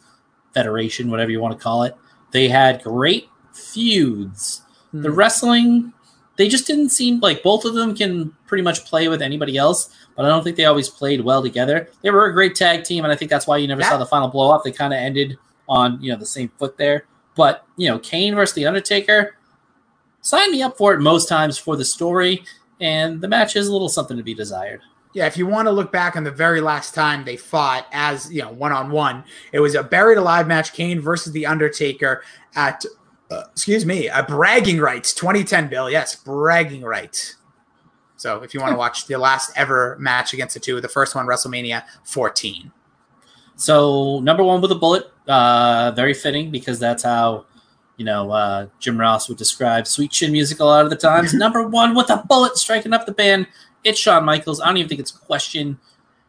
federation, whatever you want to call it. They had great feuds. The Hmm. wrestling, they just didn't seem like both of them can pretty much play with anybody else, but I don't think they always played well together. They were a great tag team, and I think that's why you never That- saw the final blow off. They kind of ended on you know the same foot there. But you know, Kane versus the Undertaker, sign me up for it most times for the story, and the match is a little something to be desired. Yeah, if you want to look back on the very last time they fought as, you know, one on one, it was a buried alive match Kane versus The Undertaker at, uh, excuse me, a bragging rights 2010, Bill. Yes, bragging rights. So if you want to watch the last ever match against the two, the first one, WrestleMania 14. So number one with a bullet, uh, very fitting because that's how you know uh, Jim Ross would describe sweet chin music a lot of the times. number one with a bullet striking up the band. It's Shawn Michaels. I don't even think it's a question.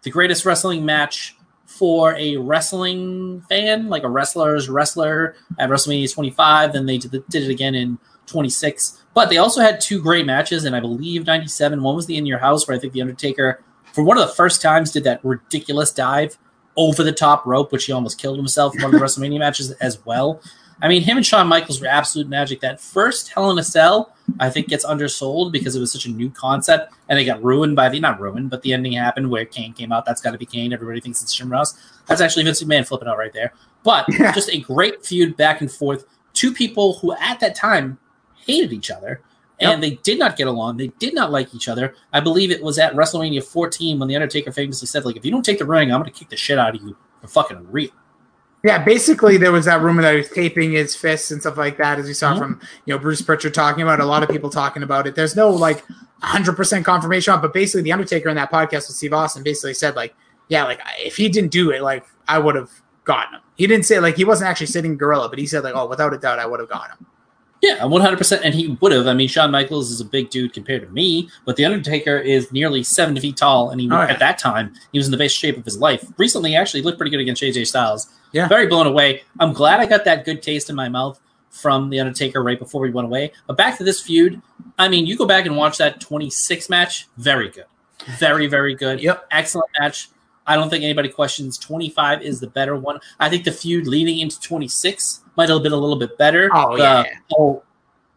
The greatest wrestling match for a wrestling fan, like a wrestler's wrestler at WrestleMania 25. Then they did, did it again in 26. But they also had two great matches, and I believe 97. One was the In Your House, where I think The Undertaker, for one of the first times, did that ridiculous dive over the top rope, which he almost killed himself in one of the WrestleMania matches as well. I mean, him and Shawn Michaels were absolute magic. That first Hell in a Cell, I think, gets undersold because it was such a new concept, and it got ruined by the not ruined, but the ending happened where Kane came out. That's got to be Kane. Everybody thinks it's Jim Ross. That's actually Vince McMahon flipping out right there. But Yeah. just a great feud back and forth. Two people who at that time hated each other. And they did not get along. They did not like each other. I believe it was at WrestleMania 14 when The Undertaker famously said, like, if you don't take the ring, I'm going to kick the shit out of you for fucking real. Yeah, basically there was that rumor that he was taping his fists and stuff like that, as we saw mm-hmm. from you know Bruce Prichard talking about. It, a lot of people talking about it. There's no like 100 percent confirmation on, but basically the Undertaker in that podcast with Steve Austin basically said like, yeah, like if he didn't do it, like I would have gotten him. He didn't say like he wasn't actually sitting gorilla, but he said like, oh, without a doubt, I would have gotten him. Yeah, 100%. And he would have. I mean, Shawn Michaels is a big dude compared to me, but The Undertaker is nearly seven feet tall. And he, oh, at that time, he was in the best shape of his life. Recently, actually, looked pretty good against AJ Styles. Yeah. Very blown away. I'm glad I got that good taste in my mouth from The Undertaker right before we went away. But back to this feud, I mean, you go back and watch that 26 match, very good. Very, very good. Yep. Excellent match. I don't think anybody questions 25 is the better one. I think the feud leading into 26 might have been a little bit better. Oh, the yeah. Whole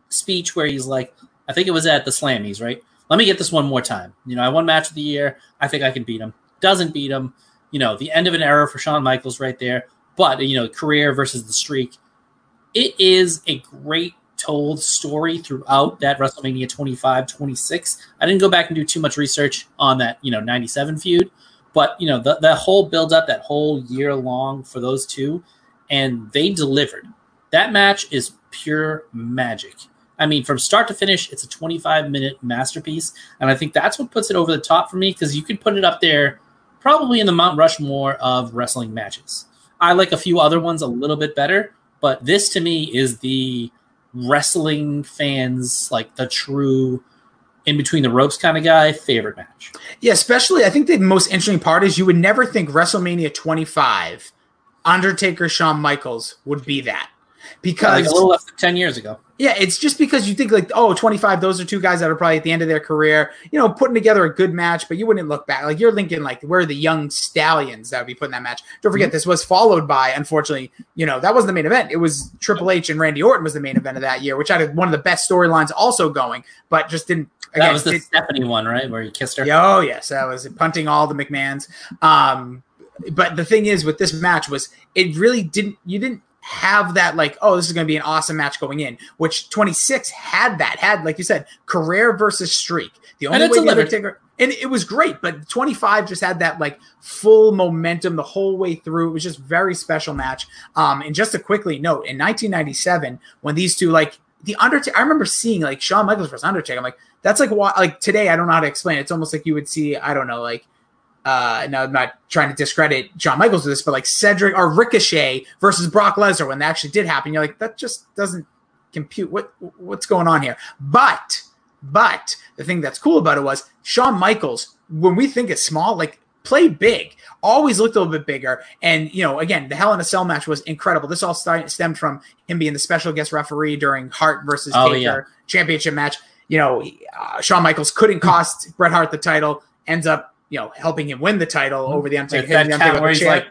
speech where he's like, I think it was at the Slammies, right? Let me get this one more time. You know, I won match of the year. I think I can beat him. Doesn't beat him. You know, the end of an era for Shawn Michaels right there. But, you know, career versus the streak. It is a great told story throughout that WrestleMania 25 26. I didn't go back and do too much research on that, you know, 97 feud, but you know, the, the whole build up that whole year long for those two, and they delivered. That match is pure magic. I mean, from start to finish, it's a 25 minute masterpiece. And I think that's what puts it over the top for me because you could put it up there probably in the Mount Rushmore of wrestling matches. I like a few other ones a little bit better, but this to me is the wrestling fans, like the true in between the ropes kind of guy, favorite match. Yeah, especially I think the most interesting part is you would never think WrestleMania 25, Undertaker, Shawn Michaels would be that because like a little less than 10 years ago. Yeah, it's just because you think like, oh, 25, those are two guys that are probably at the end of their career, you know, putting together a good match, but you wouldn't look back. Like you're thinking like where are the young stallions that would be putting that match. Don't forget mm-hmm. this was followed by, unfortunately, you know, that wasn't the main event. It was Triple H and Randy Orton was the main event of that year, which had one of the best storylines also going, but just didn't Again, that was the it, Stephanie one, right? Where he kissed her. Oh yes, that was punting all the McMahons. Um, but the thing is, with this match was it really didn't. You didn't have that like, oh, this is going to be an awesome match going in. Which 26 had that had like you said, career versus streak. The only way the Undertaker and it was great, but 25 just had that like full momentum the whole way through. It was just very special match. Um, and just to quickly note, in 1997, when these two like the Undertaker, I remember seeing like Shawn Michaels versus Undertaker. I'm like, that's like why like today I don't know how to explain it. It's almost like you would see, I don't know, like uh now I'm not trying to discredit Shawn Michaels with this, but like Cedric or Ricochet versus Brock Lesnar when that actually did happen, you're like, that just doesn't compute. What what's going on here? But but the thing that's cool about it was Shawn Michaels, when we think it's small, like play big, always looked a little bit bigger. And, you know, again, the Hell in a Cell match was incredible. This all stemmed from him being the special guest referee during Hart versus oh, Taker yeah. championship match you know, uh, Shawn Michaels couldn't hmm. cost Bret Hart the title, ends up, you know, helping him win the title hmm. over the Undertaker. That the where he's like,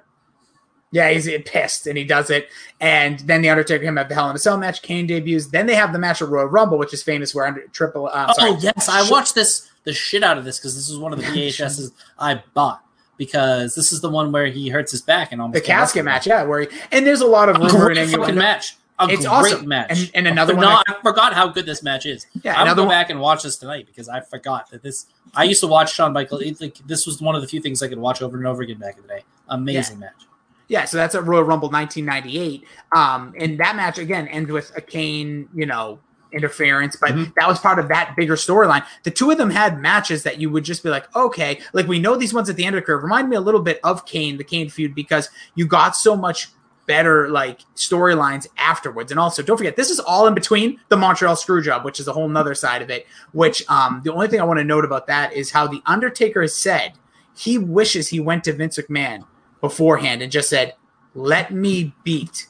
yeah, he's pissed and he does it. And then the Undertaker him have the Hell in a Cell match. Kane debuts. Then they have the match at Royal Rumble, which is famous where under triple. Uh, oh yes, I watched this the shit out of this because this is one of the VHSs I bought because this is the one where he hurts his back and almost the casket match. Yeah, where he, and there's a lot of rumor and fucking match a it's great awesome. match. And, and another one, I, I, forgot how good this match is. Yeah, I'm gonna go back and watch this tonight because I forgot that this. I used to watch Shawn Michaels. Like this was one of the few things I could watch over and over again back in the day. Amazing yeah. match. Yeah, so that's at Royal Rumble 1998. Um, and that match again ends with a Kane, you know, interference, but mm-hmm. that was part of that bigger storyline. The two of them had matches that you would just be like, okay, like we know these ones at the end of the curve remind me a little bit of Kane, the Kane feud, because you got so much better like storylines afterwards. And also, don't forget, this is all in between the Montreal Screwjob, which is a whole nother side of it. Which um, the only thing I want to note about that is how the Undertaker has said he wishes he went to Vince McMahon beforehand and just said, "Let me beat,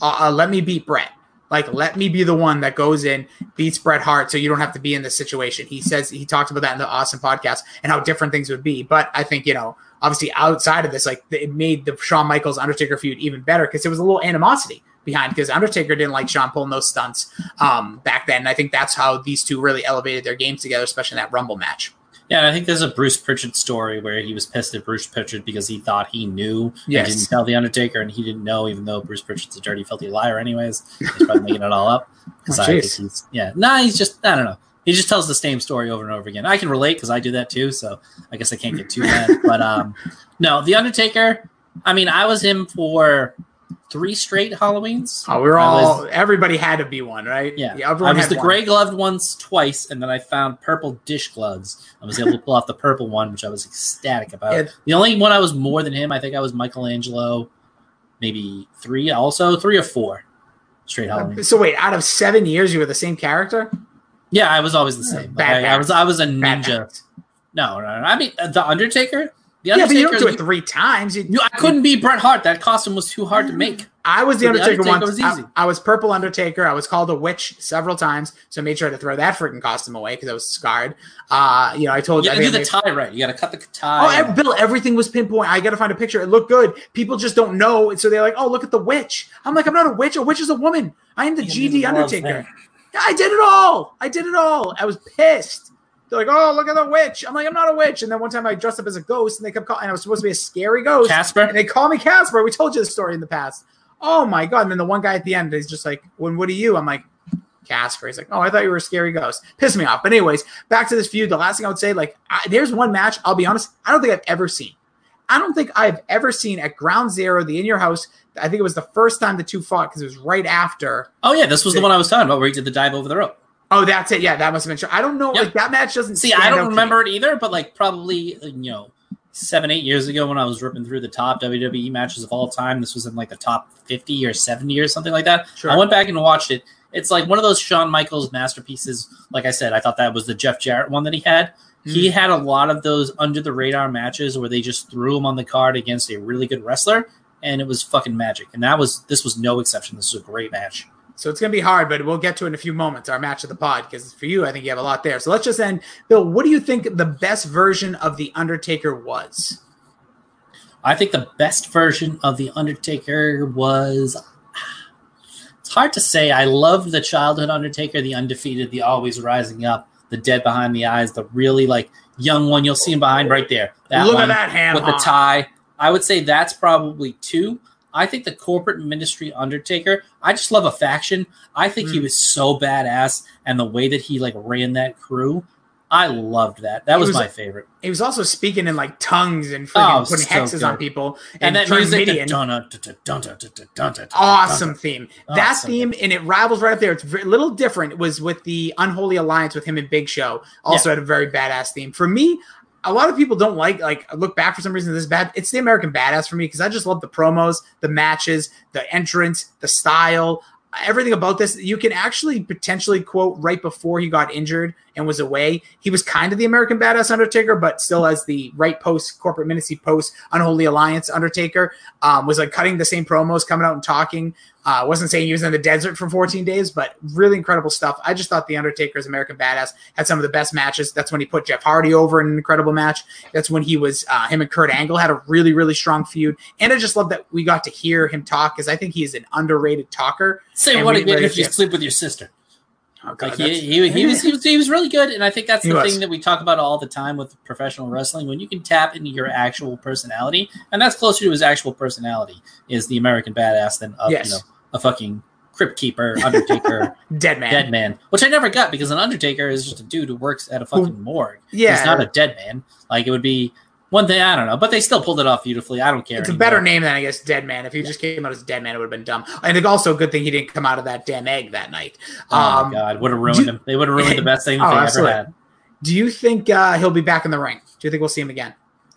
uh, uh, let me beat Bret." Like, let me be the one that goes in, beats Bret Hart, so you don't have to be in this situation. He says he talked about that in the Austin podcast and how different things would be. But I think you know obviously outside of this, like it made the Shawn Michaels Undertaker feud even better because there was a little animosity behind because Undertaker didn't like Shawn pulling those stunts um, back then. And I think that's how these two really elevated their games together, especially in that Rumble match. Yeah, and I think there's a Bruce Prichard story where he was pissed at Bruce Prichard because he thought he knew yes. and didn't tell the Undertaker, and he didn't know, even though Bruce Prichard's a dirty, filthy liar. Anyways, he's probably making it all up. Oh, I he's yeah, nah, he's just I don't know. He just tells the same story over and over again. I can relate because I do that too, so I guess I can't get too mad. but um, no, the Undertaker. I mean, I was him for three straight Halloweens. Oh, we were all. was- everybody had to be one, right? Yeah, I everyone was the one. gray gloved ones twice, and then I found purple dish gloves. I was able to pull off the purple one, which I was ecstatic about. Yeah. The only one I was more than him, I think I was Michelangelo, maybe three, also three or four straight Halloween. So wait, out of seven years, you were the same character. Yeah, I was always the same. Like, I, I was I was a ninja. No, no, no. I mean the Undertaker. The Yeah, but Undertaker. you don't do it three times. You, you- I couldn't be Bret Hart. That costume was too hard to make. I was the So the Undertaker, Undertaker once. was I- easy. I, was Purple Undertaker. I was called a witch several times, so I made sure to throw that freaking costume away because I was scarred. Uh, you know, I told You gotta do the made- tie right. You gotta cut the Oh, tie. ev- Bill, everything was pinpoint. I got to find a picture. It looked good. People just don't know. And so they're like, oh, look at the witch. I'm like, I'm not a witch. A witch is a woman. I am the You GD Undertaker. I did it all. I did it all. I was pissed. They're like, oh, look at the witch. I'm like, I'm not a witch. And then one time I dressed up as a ghost and they kept calling, and I was supposed to be a scary ghost. Casper. And they call me Casper. We told you the story in the past. Oh my God. And then the one guy at the end is just like, when what are you? I'm like, Casper. He's like, oh, I thought you were a scary ghost. Pissed me off. But anyways, back to this feud. The last thing I would say, like, I, there's one match. I'll be honest. I don't think I've ever seen. I don't think I've ever seen at Ground Zero, the In Your House. I think it was the first time the two fought because it was right after. Oh yeah, this was the one I was talking about where he did the dive over the rope. Oh, that's it. Yeah, that must have been true. I don't know. Yep. Like that match doesn't. See, I don't remember it either, but like probably you know seven, eight years ago when I was ripping through the top WWE matches of all time. This was in like the top fifty or seventy or something like that. Sure. I went back and watched it. It's like one of those Shawn Michaels masterpieces. Like I said, I thought that was the Jeff Jarrett one that he had. He Hmm. had a lot of those under the radar matches where they just threw him on the card against a really good wrestler, and it was fucking magic. And that was this was no exception. This was a great match. So it's going to be hard, but we'll get to it in a few moments. Our match of the pod, because for you, I think you have a lot there. So let's just end. Bill, what do you think the best version of the Undertaker was? I think the best version of the Undertaker was. It's hard to say. I loved the childhood Undertaker, the undefeated, the always rising up, the dead behind the eyes, the really like young one. You'll see him behind right there. That Look one at that with the tie. I would say that's probably two. I think the corporate ministry Undertaker. I just love a faction. I think he Mm. was so badass, and the way that he like ran that crew, I loved that. That was, was, my favorite. He was also speaking in like tongues and freaking oh, putting so hexes good. on people. And, and that music, the awesome theme. That theme and it rivals right up there. It's a little different. It Was with the Unholy Alliance with him and Big Show. Also yeah. had a very badass theme. For me, a lot of people don't like like look back for some reason this bad it's the american badass for me because i just love the promos the matches the entrance the style everything about this you can actually potentially quote right before he got injured and was away. He was kind of the American Badass Undertaker, but still as the right post corporate ministry post Unholy Alliance Undertaker. Um, was like cutting the same promos, coming out and talking. Uh, wasn't saying he was in the desert for 14 days, but really incredible stuff. I just thought the Undertaker's American Badass had some of the best matches. That's when he put Jeff Hardy over in an incredible match. That's when he was uh, him and Kurt Angle had a really really strong feud. And I just love that we got to hear him talk because I think he is an underrated talker. Say what again if you sleep with your sister. Oh, God, Like he, he, he was he was he was really good, and I think that's the was. thing that we talk about all the time with professional wrestling. When you can tap into your actual personality, and that's closer to his actual personality, is the American badass than uh, of Yes. you know a fucking crypt keeper, Undertaker, dead man. dead man, which I never got because an Undertaker is just a dude who works at a fucking morgue. Yeah, He's not a dead man. Like it would be one thing I don't know, but they still pulled it off beautifully. I don't care. It's a better name than I guess Dead Man. If he just came out as Dead Man, it would have been dumb. And it's also a good thing he didn't come out of that damn egg that night. Oh Um, my god, would have ruined do- him. They would have ruined the best thing Oh, they ever had. Do you think uh, he'll be back in the ring? Do you think we'll see him again?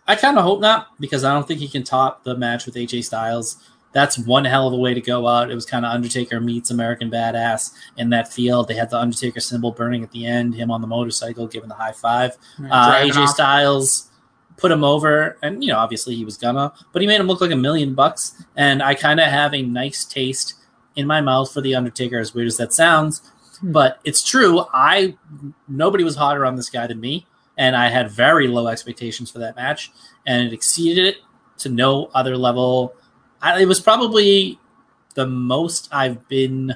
I kind of hope not because I don't think he can top the match with AJ Styles. That's one hell of a way to go out. It was kind of Undertaker meets American Badass in that field. They had the Undertaker symbol burning at the end, him on the motorcycle giving the high five. Uh, AJ off. Styles put him over, and you know, obviously he was gonna, but he made him look like a million bucks. And I kind of have a nice taste in my mouth for the Undertaker, as weird as that sounds. Hmm. But it's true. I nobody was hotter on this guy than me, and I had very low expectations for that match, and it exceeded it to no other level. I, it was probably the most I've been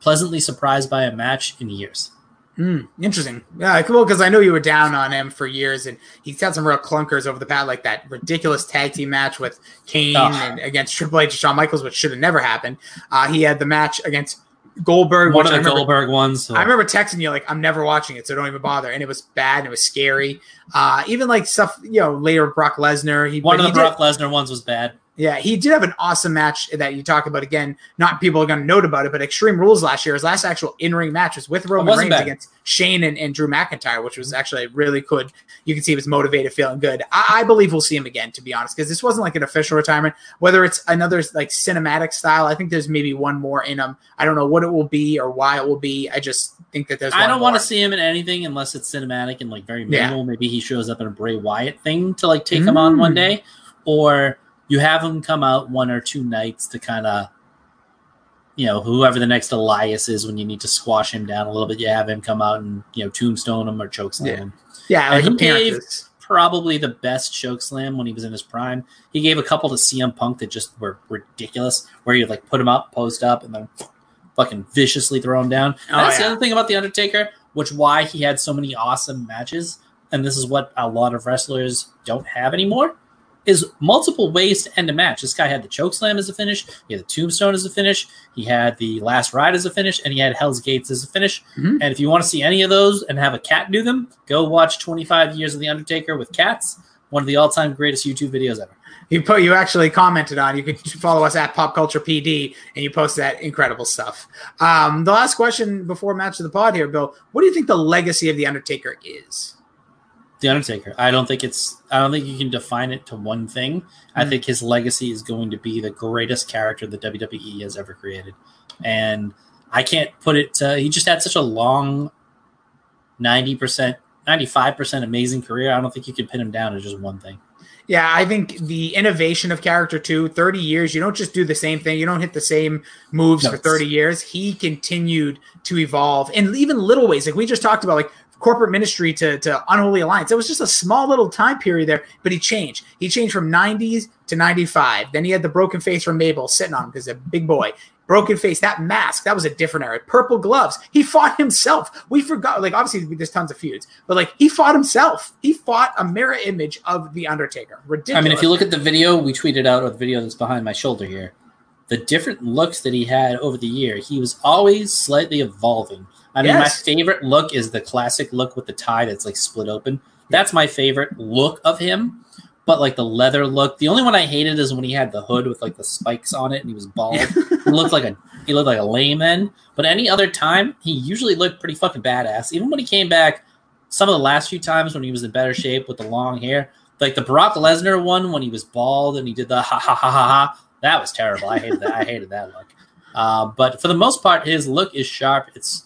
pleasantly surprised by a match in years. Hmm, interesting. Yeah, cool. Because I know you were down on him for years, and he's had some real clunkers over the past, like that ridiculous tag team match with Kane Ugh. and against Triple H and Shawn Michaels, which should have never happened. Uh, he had the match against Goldberg. One of the remember, Goldberg ones. so- I remember texting you like, "I'm never watching it, so don't even bother." And it was bad and it was scary. Uh, even like stuff, you know, later Brock Lesnar. He one of the did- Brock Lesnar ones was bad. Yeah, he did have an awesome match that you talk about again. Not people are going to note about it, but Extreme Rules last year, his last actual in ring match was with Roman Reigns bad. against Shane and, and Drew McIntyre, which was actually really good. You can see he was motivated, feeling good. I, I believe we'll see him again, to be honest, because this wasn't like an official retirement. Whether it's another like cinematic style, I think there's maybe one more in him. I don't know what it will be or why it will be. I just think that there's. I don't want to see him in anything unless it's cinematic and like very Yeah. minimal. Maybe he shows up in a Bray Wyatt thing to like take him on one Mm. day, or you have him come out one or two nights to kind of, you know, whoever the next Elias is when you need to squash him down a little bit. You have him come out and you know tombstone him or chokeslam Yeah. him. Yeah, like he gave- Probably the best chokeslam when he was in his prime. He gave a couple to CM Punk that just were ridiculous, where you'd like put him up, post up, and then fucking viciously throw him down. Oh, That's yeah. the other thing about the Undertaker, which why he had so many awesome matches, and this is what a lot of wrestlers don't have anymore, is multiple ways to end a match. This guy had the choke slam as a finish, he had the tombstone as a finish, he had the last ride as a finish, and he had Hell's Gates as a finish. Mhm. And if you want to see any of those and have a cat do them, go watch 25 Years of the Undertaker with Cats, one of the all-time greatest YouTube videos ever. You put you actually commented on. You can follow us at Pop Culture PD, and you post that incredible stuff. Um, the last question before match of the pod here, Bill. What do you think the legacy of the Undertaker is? The Undertaker. I don't think it's. I don't think you can define it to one thing. I Mhm. think his legacy is going to be the greatest character the WWE has ever created, and I can't put it. To, he just had such a long, ninety percent, ninety five percent amazing career. I don't think you can pin him down to just one thing. Yeah, I think the innovation of character too. Thirty years, you don't just do the same thing. You don't hit the same moves No, for thirty years. He continued to evolve, and even little ways, like we just talked about, like corporate ministry to, to unholy alliance. It was just a small little time period there, but he changed. He changed from '90s to '95. Then he had the broken face from Mabel sitting on him because a big boy. Broken face, that mask, that was a different era. Purple gloves, he fought himself. We forgot, like, obviously, there's tons of feuds, but like, he fought himself. He fought a mirror image of The Undertaker. Ridiculous. I mean, if you look at the video we tweeted out, or the video that's behind my shoulder here, the different looks that he had over the year, he was always slightly evolving. I mean, Yes. my favorite look is the classic look with the tie that's like split open. That's my favorite look of him. But like the leather look, the only one I hated is when he had the hood with like the spikes on it and he was bald. he looked like a he looked like a layman. But any other time, he usually looked pretty fucking badass. Even when he came back, some of the last few times when he was in better shape with the long hair, like the Brock Lesnar one when he was bald and he did the ha ha ha ha ha. That was terrible. I hated that. I hated that look. Uh, but for the most part, his look is sharp. It's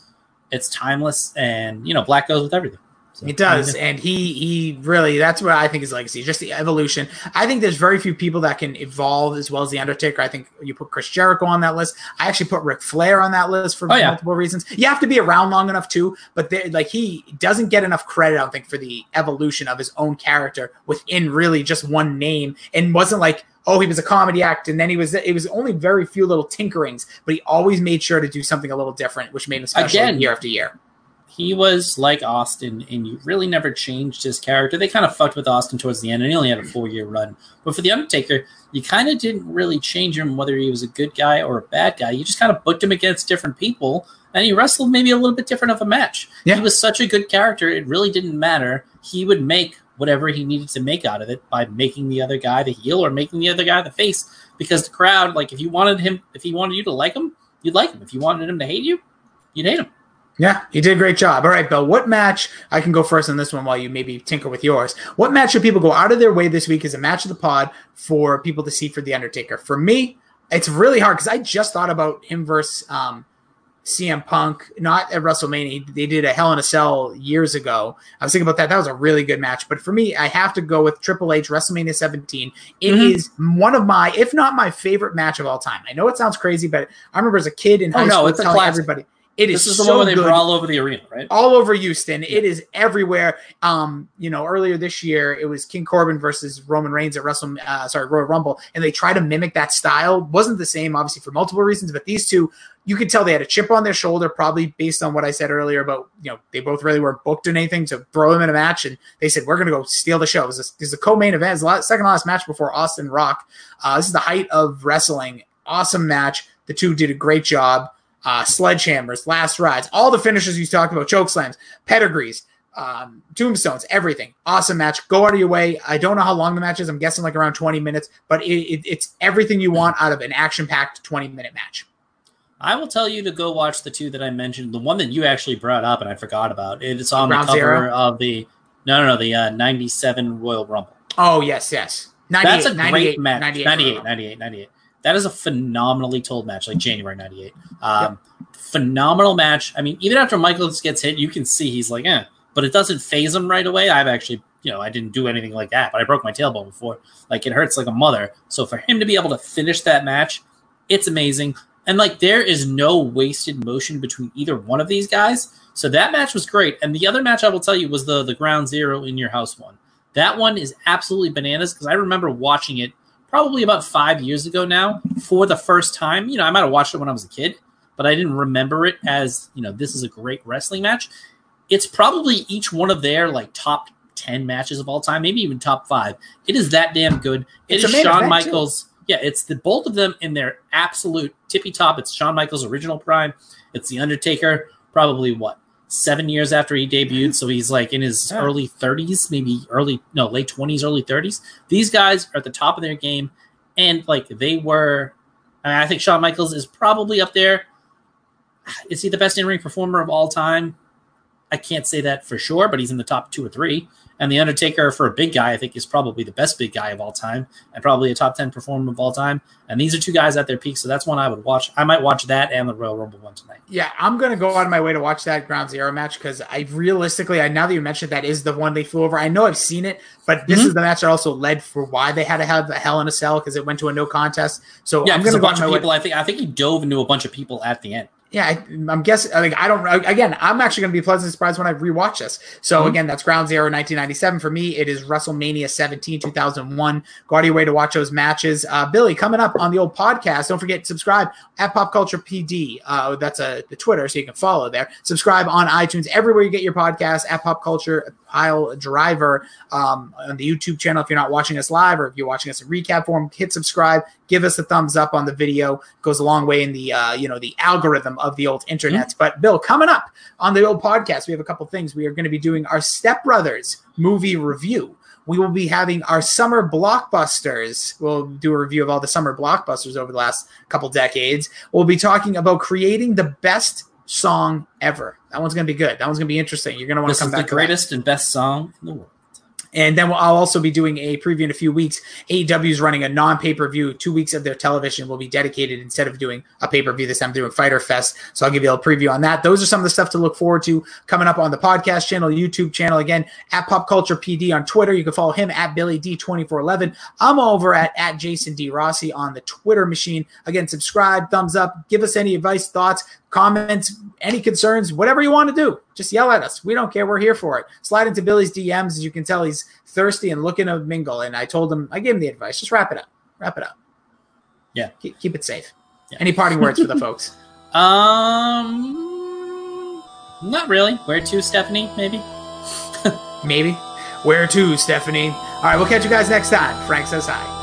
it's timeless, and you know, black goes with everything. So, It does, and he he really that's what I think his legacy, just the evolution. I think there's very few people that can evolve as well as the Undertaker. I think you put Chris Jericho on that list. I actually put Ric Flair on that list for Oh, yeah. multiple reasons. You have to be around long enough too, but like he doesn't get enough credit, I don't think, for the evolution of his own character within really just one name, and wasn't like. Oh, he was a comedy act, and then he was. It was only very few little tinkerings, but he always made sure to do something a little different, which made him special Again, year after year. He was like Austin, and you really never changed his character. They kind of fucked with Austin towards the end, and he only had a four year run. But for the Undertaker, you kind of didn't really change him whether he was a good guy or a bad guy. You just kind of booked him against different people, and he wrestled maybe a little bit different of a match. Yeah. He was such a good character; it really didn't matter. He would make whatever he needed to make out of it by making the other guy the heel or making the other guy the face. Because the crowd, like, if you wanted him, if he wanted you to like him, you'd like him. If you wanted him to hate you, you'd hate him. Yeah, he did a great job. All right, Bill, what match? I can go first on this one while you maybe tinker with yours. What match should people go out of their way this week as a match of the pod for people to see for The Undertaker? For me, it's really hard because I just thought about him versus um, CM Punk, not at WrestleMania. They did a Hell in a Cell years ago. I was thinking about that. That was a really good match. But for me, I have to go with Triple H WrestleMania 17. It is Mhm. one of my, if not my favorite match of all time. I know it sounds crazy, but I remember as a kid in Oh, high no, school it's a telling everybody. It is This is the so one they good brawl over the arena, right? all over Houston. It is everywhere. Um, you know, earlier this year it was King Corbin versus Roman Reigns at Wrestle, uh, sorry, Royal Rumble, and they tried to mimic that style. wasn't the same, obviously, for multiple reasons. But these two, you could tell they had a chip on their shoulder, probably based on what I said earlier about you know they both really weren't booked in anything to throw them in a match, and they said we're going to go steal the show. It was a, this is a co-main event, it's the second last match before Austin Rock. Uh, this is the height of wrestling. Awesome match. The two did a great job. Uh, sledgehammers, last rides, all the finishes you talked about, choke slams, pedigrees, um, tombstones, everything. Awesome match. Go out of your way. I don't know how long the match is. I'm guessing like around 20 minutes, but it, it, it's everything you want out of an action packed 20 minute match. I will tell you to go watch the two that I mentioned. The one that you actually brought up and I forgot about. It's on the cover Zero? of the no, no, no, the uh, 97 Royal Rumble. Oh, yes, yes. 98, That's a 98, great match. 98, 98, 98, 98, That is a phenomenally told match, like January 98. Um, Phenomenal match. I mean, even after Michaels gets hit, you can see he's like, eh, but it doesn't phase him right away. I've actually, you know, I didn't do anything like that, but I broke my tailbone before. Like, it hurts like a mother. So for him to be able to finish that match, it's amazing. And like, there is no wasted motion between either one of these guys. So that match was great. And the other match I will tell you was the the Ground Zero in your house one. That one is absolutely bananas because I remember watching it probably about five years ago now for the first time. You know, I might have watched it when I was a kid, but I didn't remember it as, you know, this is a great wrestling match. It's probably each one of their like top 10 matches of all time, maybe even top five. It is that damn good. It It's is Shawn event, too. Michaels. Yeah, it's the both of them in their absolute tippy top. It's Shawn Michaels' original prime. It's The Undertaker, probably what, seven years after he debuted. So he's like in his Yeah. early 30s, maybe early, no, late 20s, early 30s. These guys are at the top of their game. And like they were, I, mean, I think Shawn Michaels is probably up there. Is he the best in ring performer of all time? I can't say that for sure, but he's in the top two or three. And The Undertaker, for a big guy, I think is probably the best big guy of all time and probably a top 10 performer of all time. And these are two guys at their peak. So that's one I would watch. I might watch that and the Royal Rumble one tonight. Yeah, I'm gonna go out of my way to watch that Ground Zero match because I realistically, I now that you mentioned that is the one they flew over. I know I've seen it, but this Mhm. is the match that also led for why they had to have a Hell in a Cell because it went to a no contest. So Yeah, I'm because gonna a go out bunch of my of way. people, I think, I think he dove into a bunch of people at the end. Yeah, I, I'm guessing. Like, I don't. Again, I'm actually going to be pleasantly surprised when I rewatch this. So Mhm. again, that's Ground Zero, 1997 for me. It is WrestleMania 17, 2001. Go out of your way to watch those matches. Uh, Billy, coming up on the old podcast. Don't forget to subscribe at Pop Culture PD. Uh, that's a the Twitter, so you can follow there. Subscribe on iTunes everywhere you get your podcast at Pop Culture Pile Driver um, on the YouTube channel. If you're not watching us live or if you're watching us in recap form, hit subscribe. Give us a thumbs up on the video. Goes a long way in the uh, you know the algorithm of the old internet. Mm-hmm. But Bill, coming up on the old podcast, we have a couple things. We are going to be doing our Step Brothers movie review. We will be having our summer blockbusters. We'll do a review of all the summer blockbusters over the last couple decades. We'll be talking about creating the best song ever. That one's going to be good. That one's going to be interesting. You're going to want This to come the back. to that. greatest and best song in the world. And then I'll also be doing a preview in a few weeks. AEW is running a non pay per view. Two weeks of their television will be dedicated instead of doing a pay per view this time, doing Fyter Fest. So I'll give you a preview on that. Those are some of the stuff to look forward to coming up on the podcast channel, YouTube channel. Again, at Pop Culture PD on Twitter. You can follow him at Billy D2411. I'm over at, at Jason D. Rossi on the Twitter machine. Again, subscribe, thumbs up, give us any advice, thoughts, comments, any concerns, whatever you want to do. Just yell at us. We don't care. We're here for it. Slide into Billy's DMs. As you can tell, he's thirsty and looking to mingle. And I told him, I gave him the advice. Just wrap it up. Wrap it up. Yeah. Keep, keep it safe. Yeah. Any parting words for the folks? Um, not really. Where to, Stephanie? Maybe. Maybe. Where to, Stephanie? All right, we'll catch you guys next time. Frank says hi.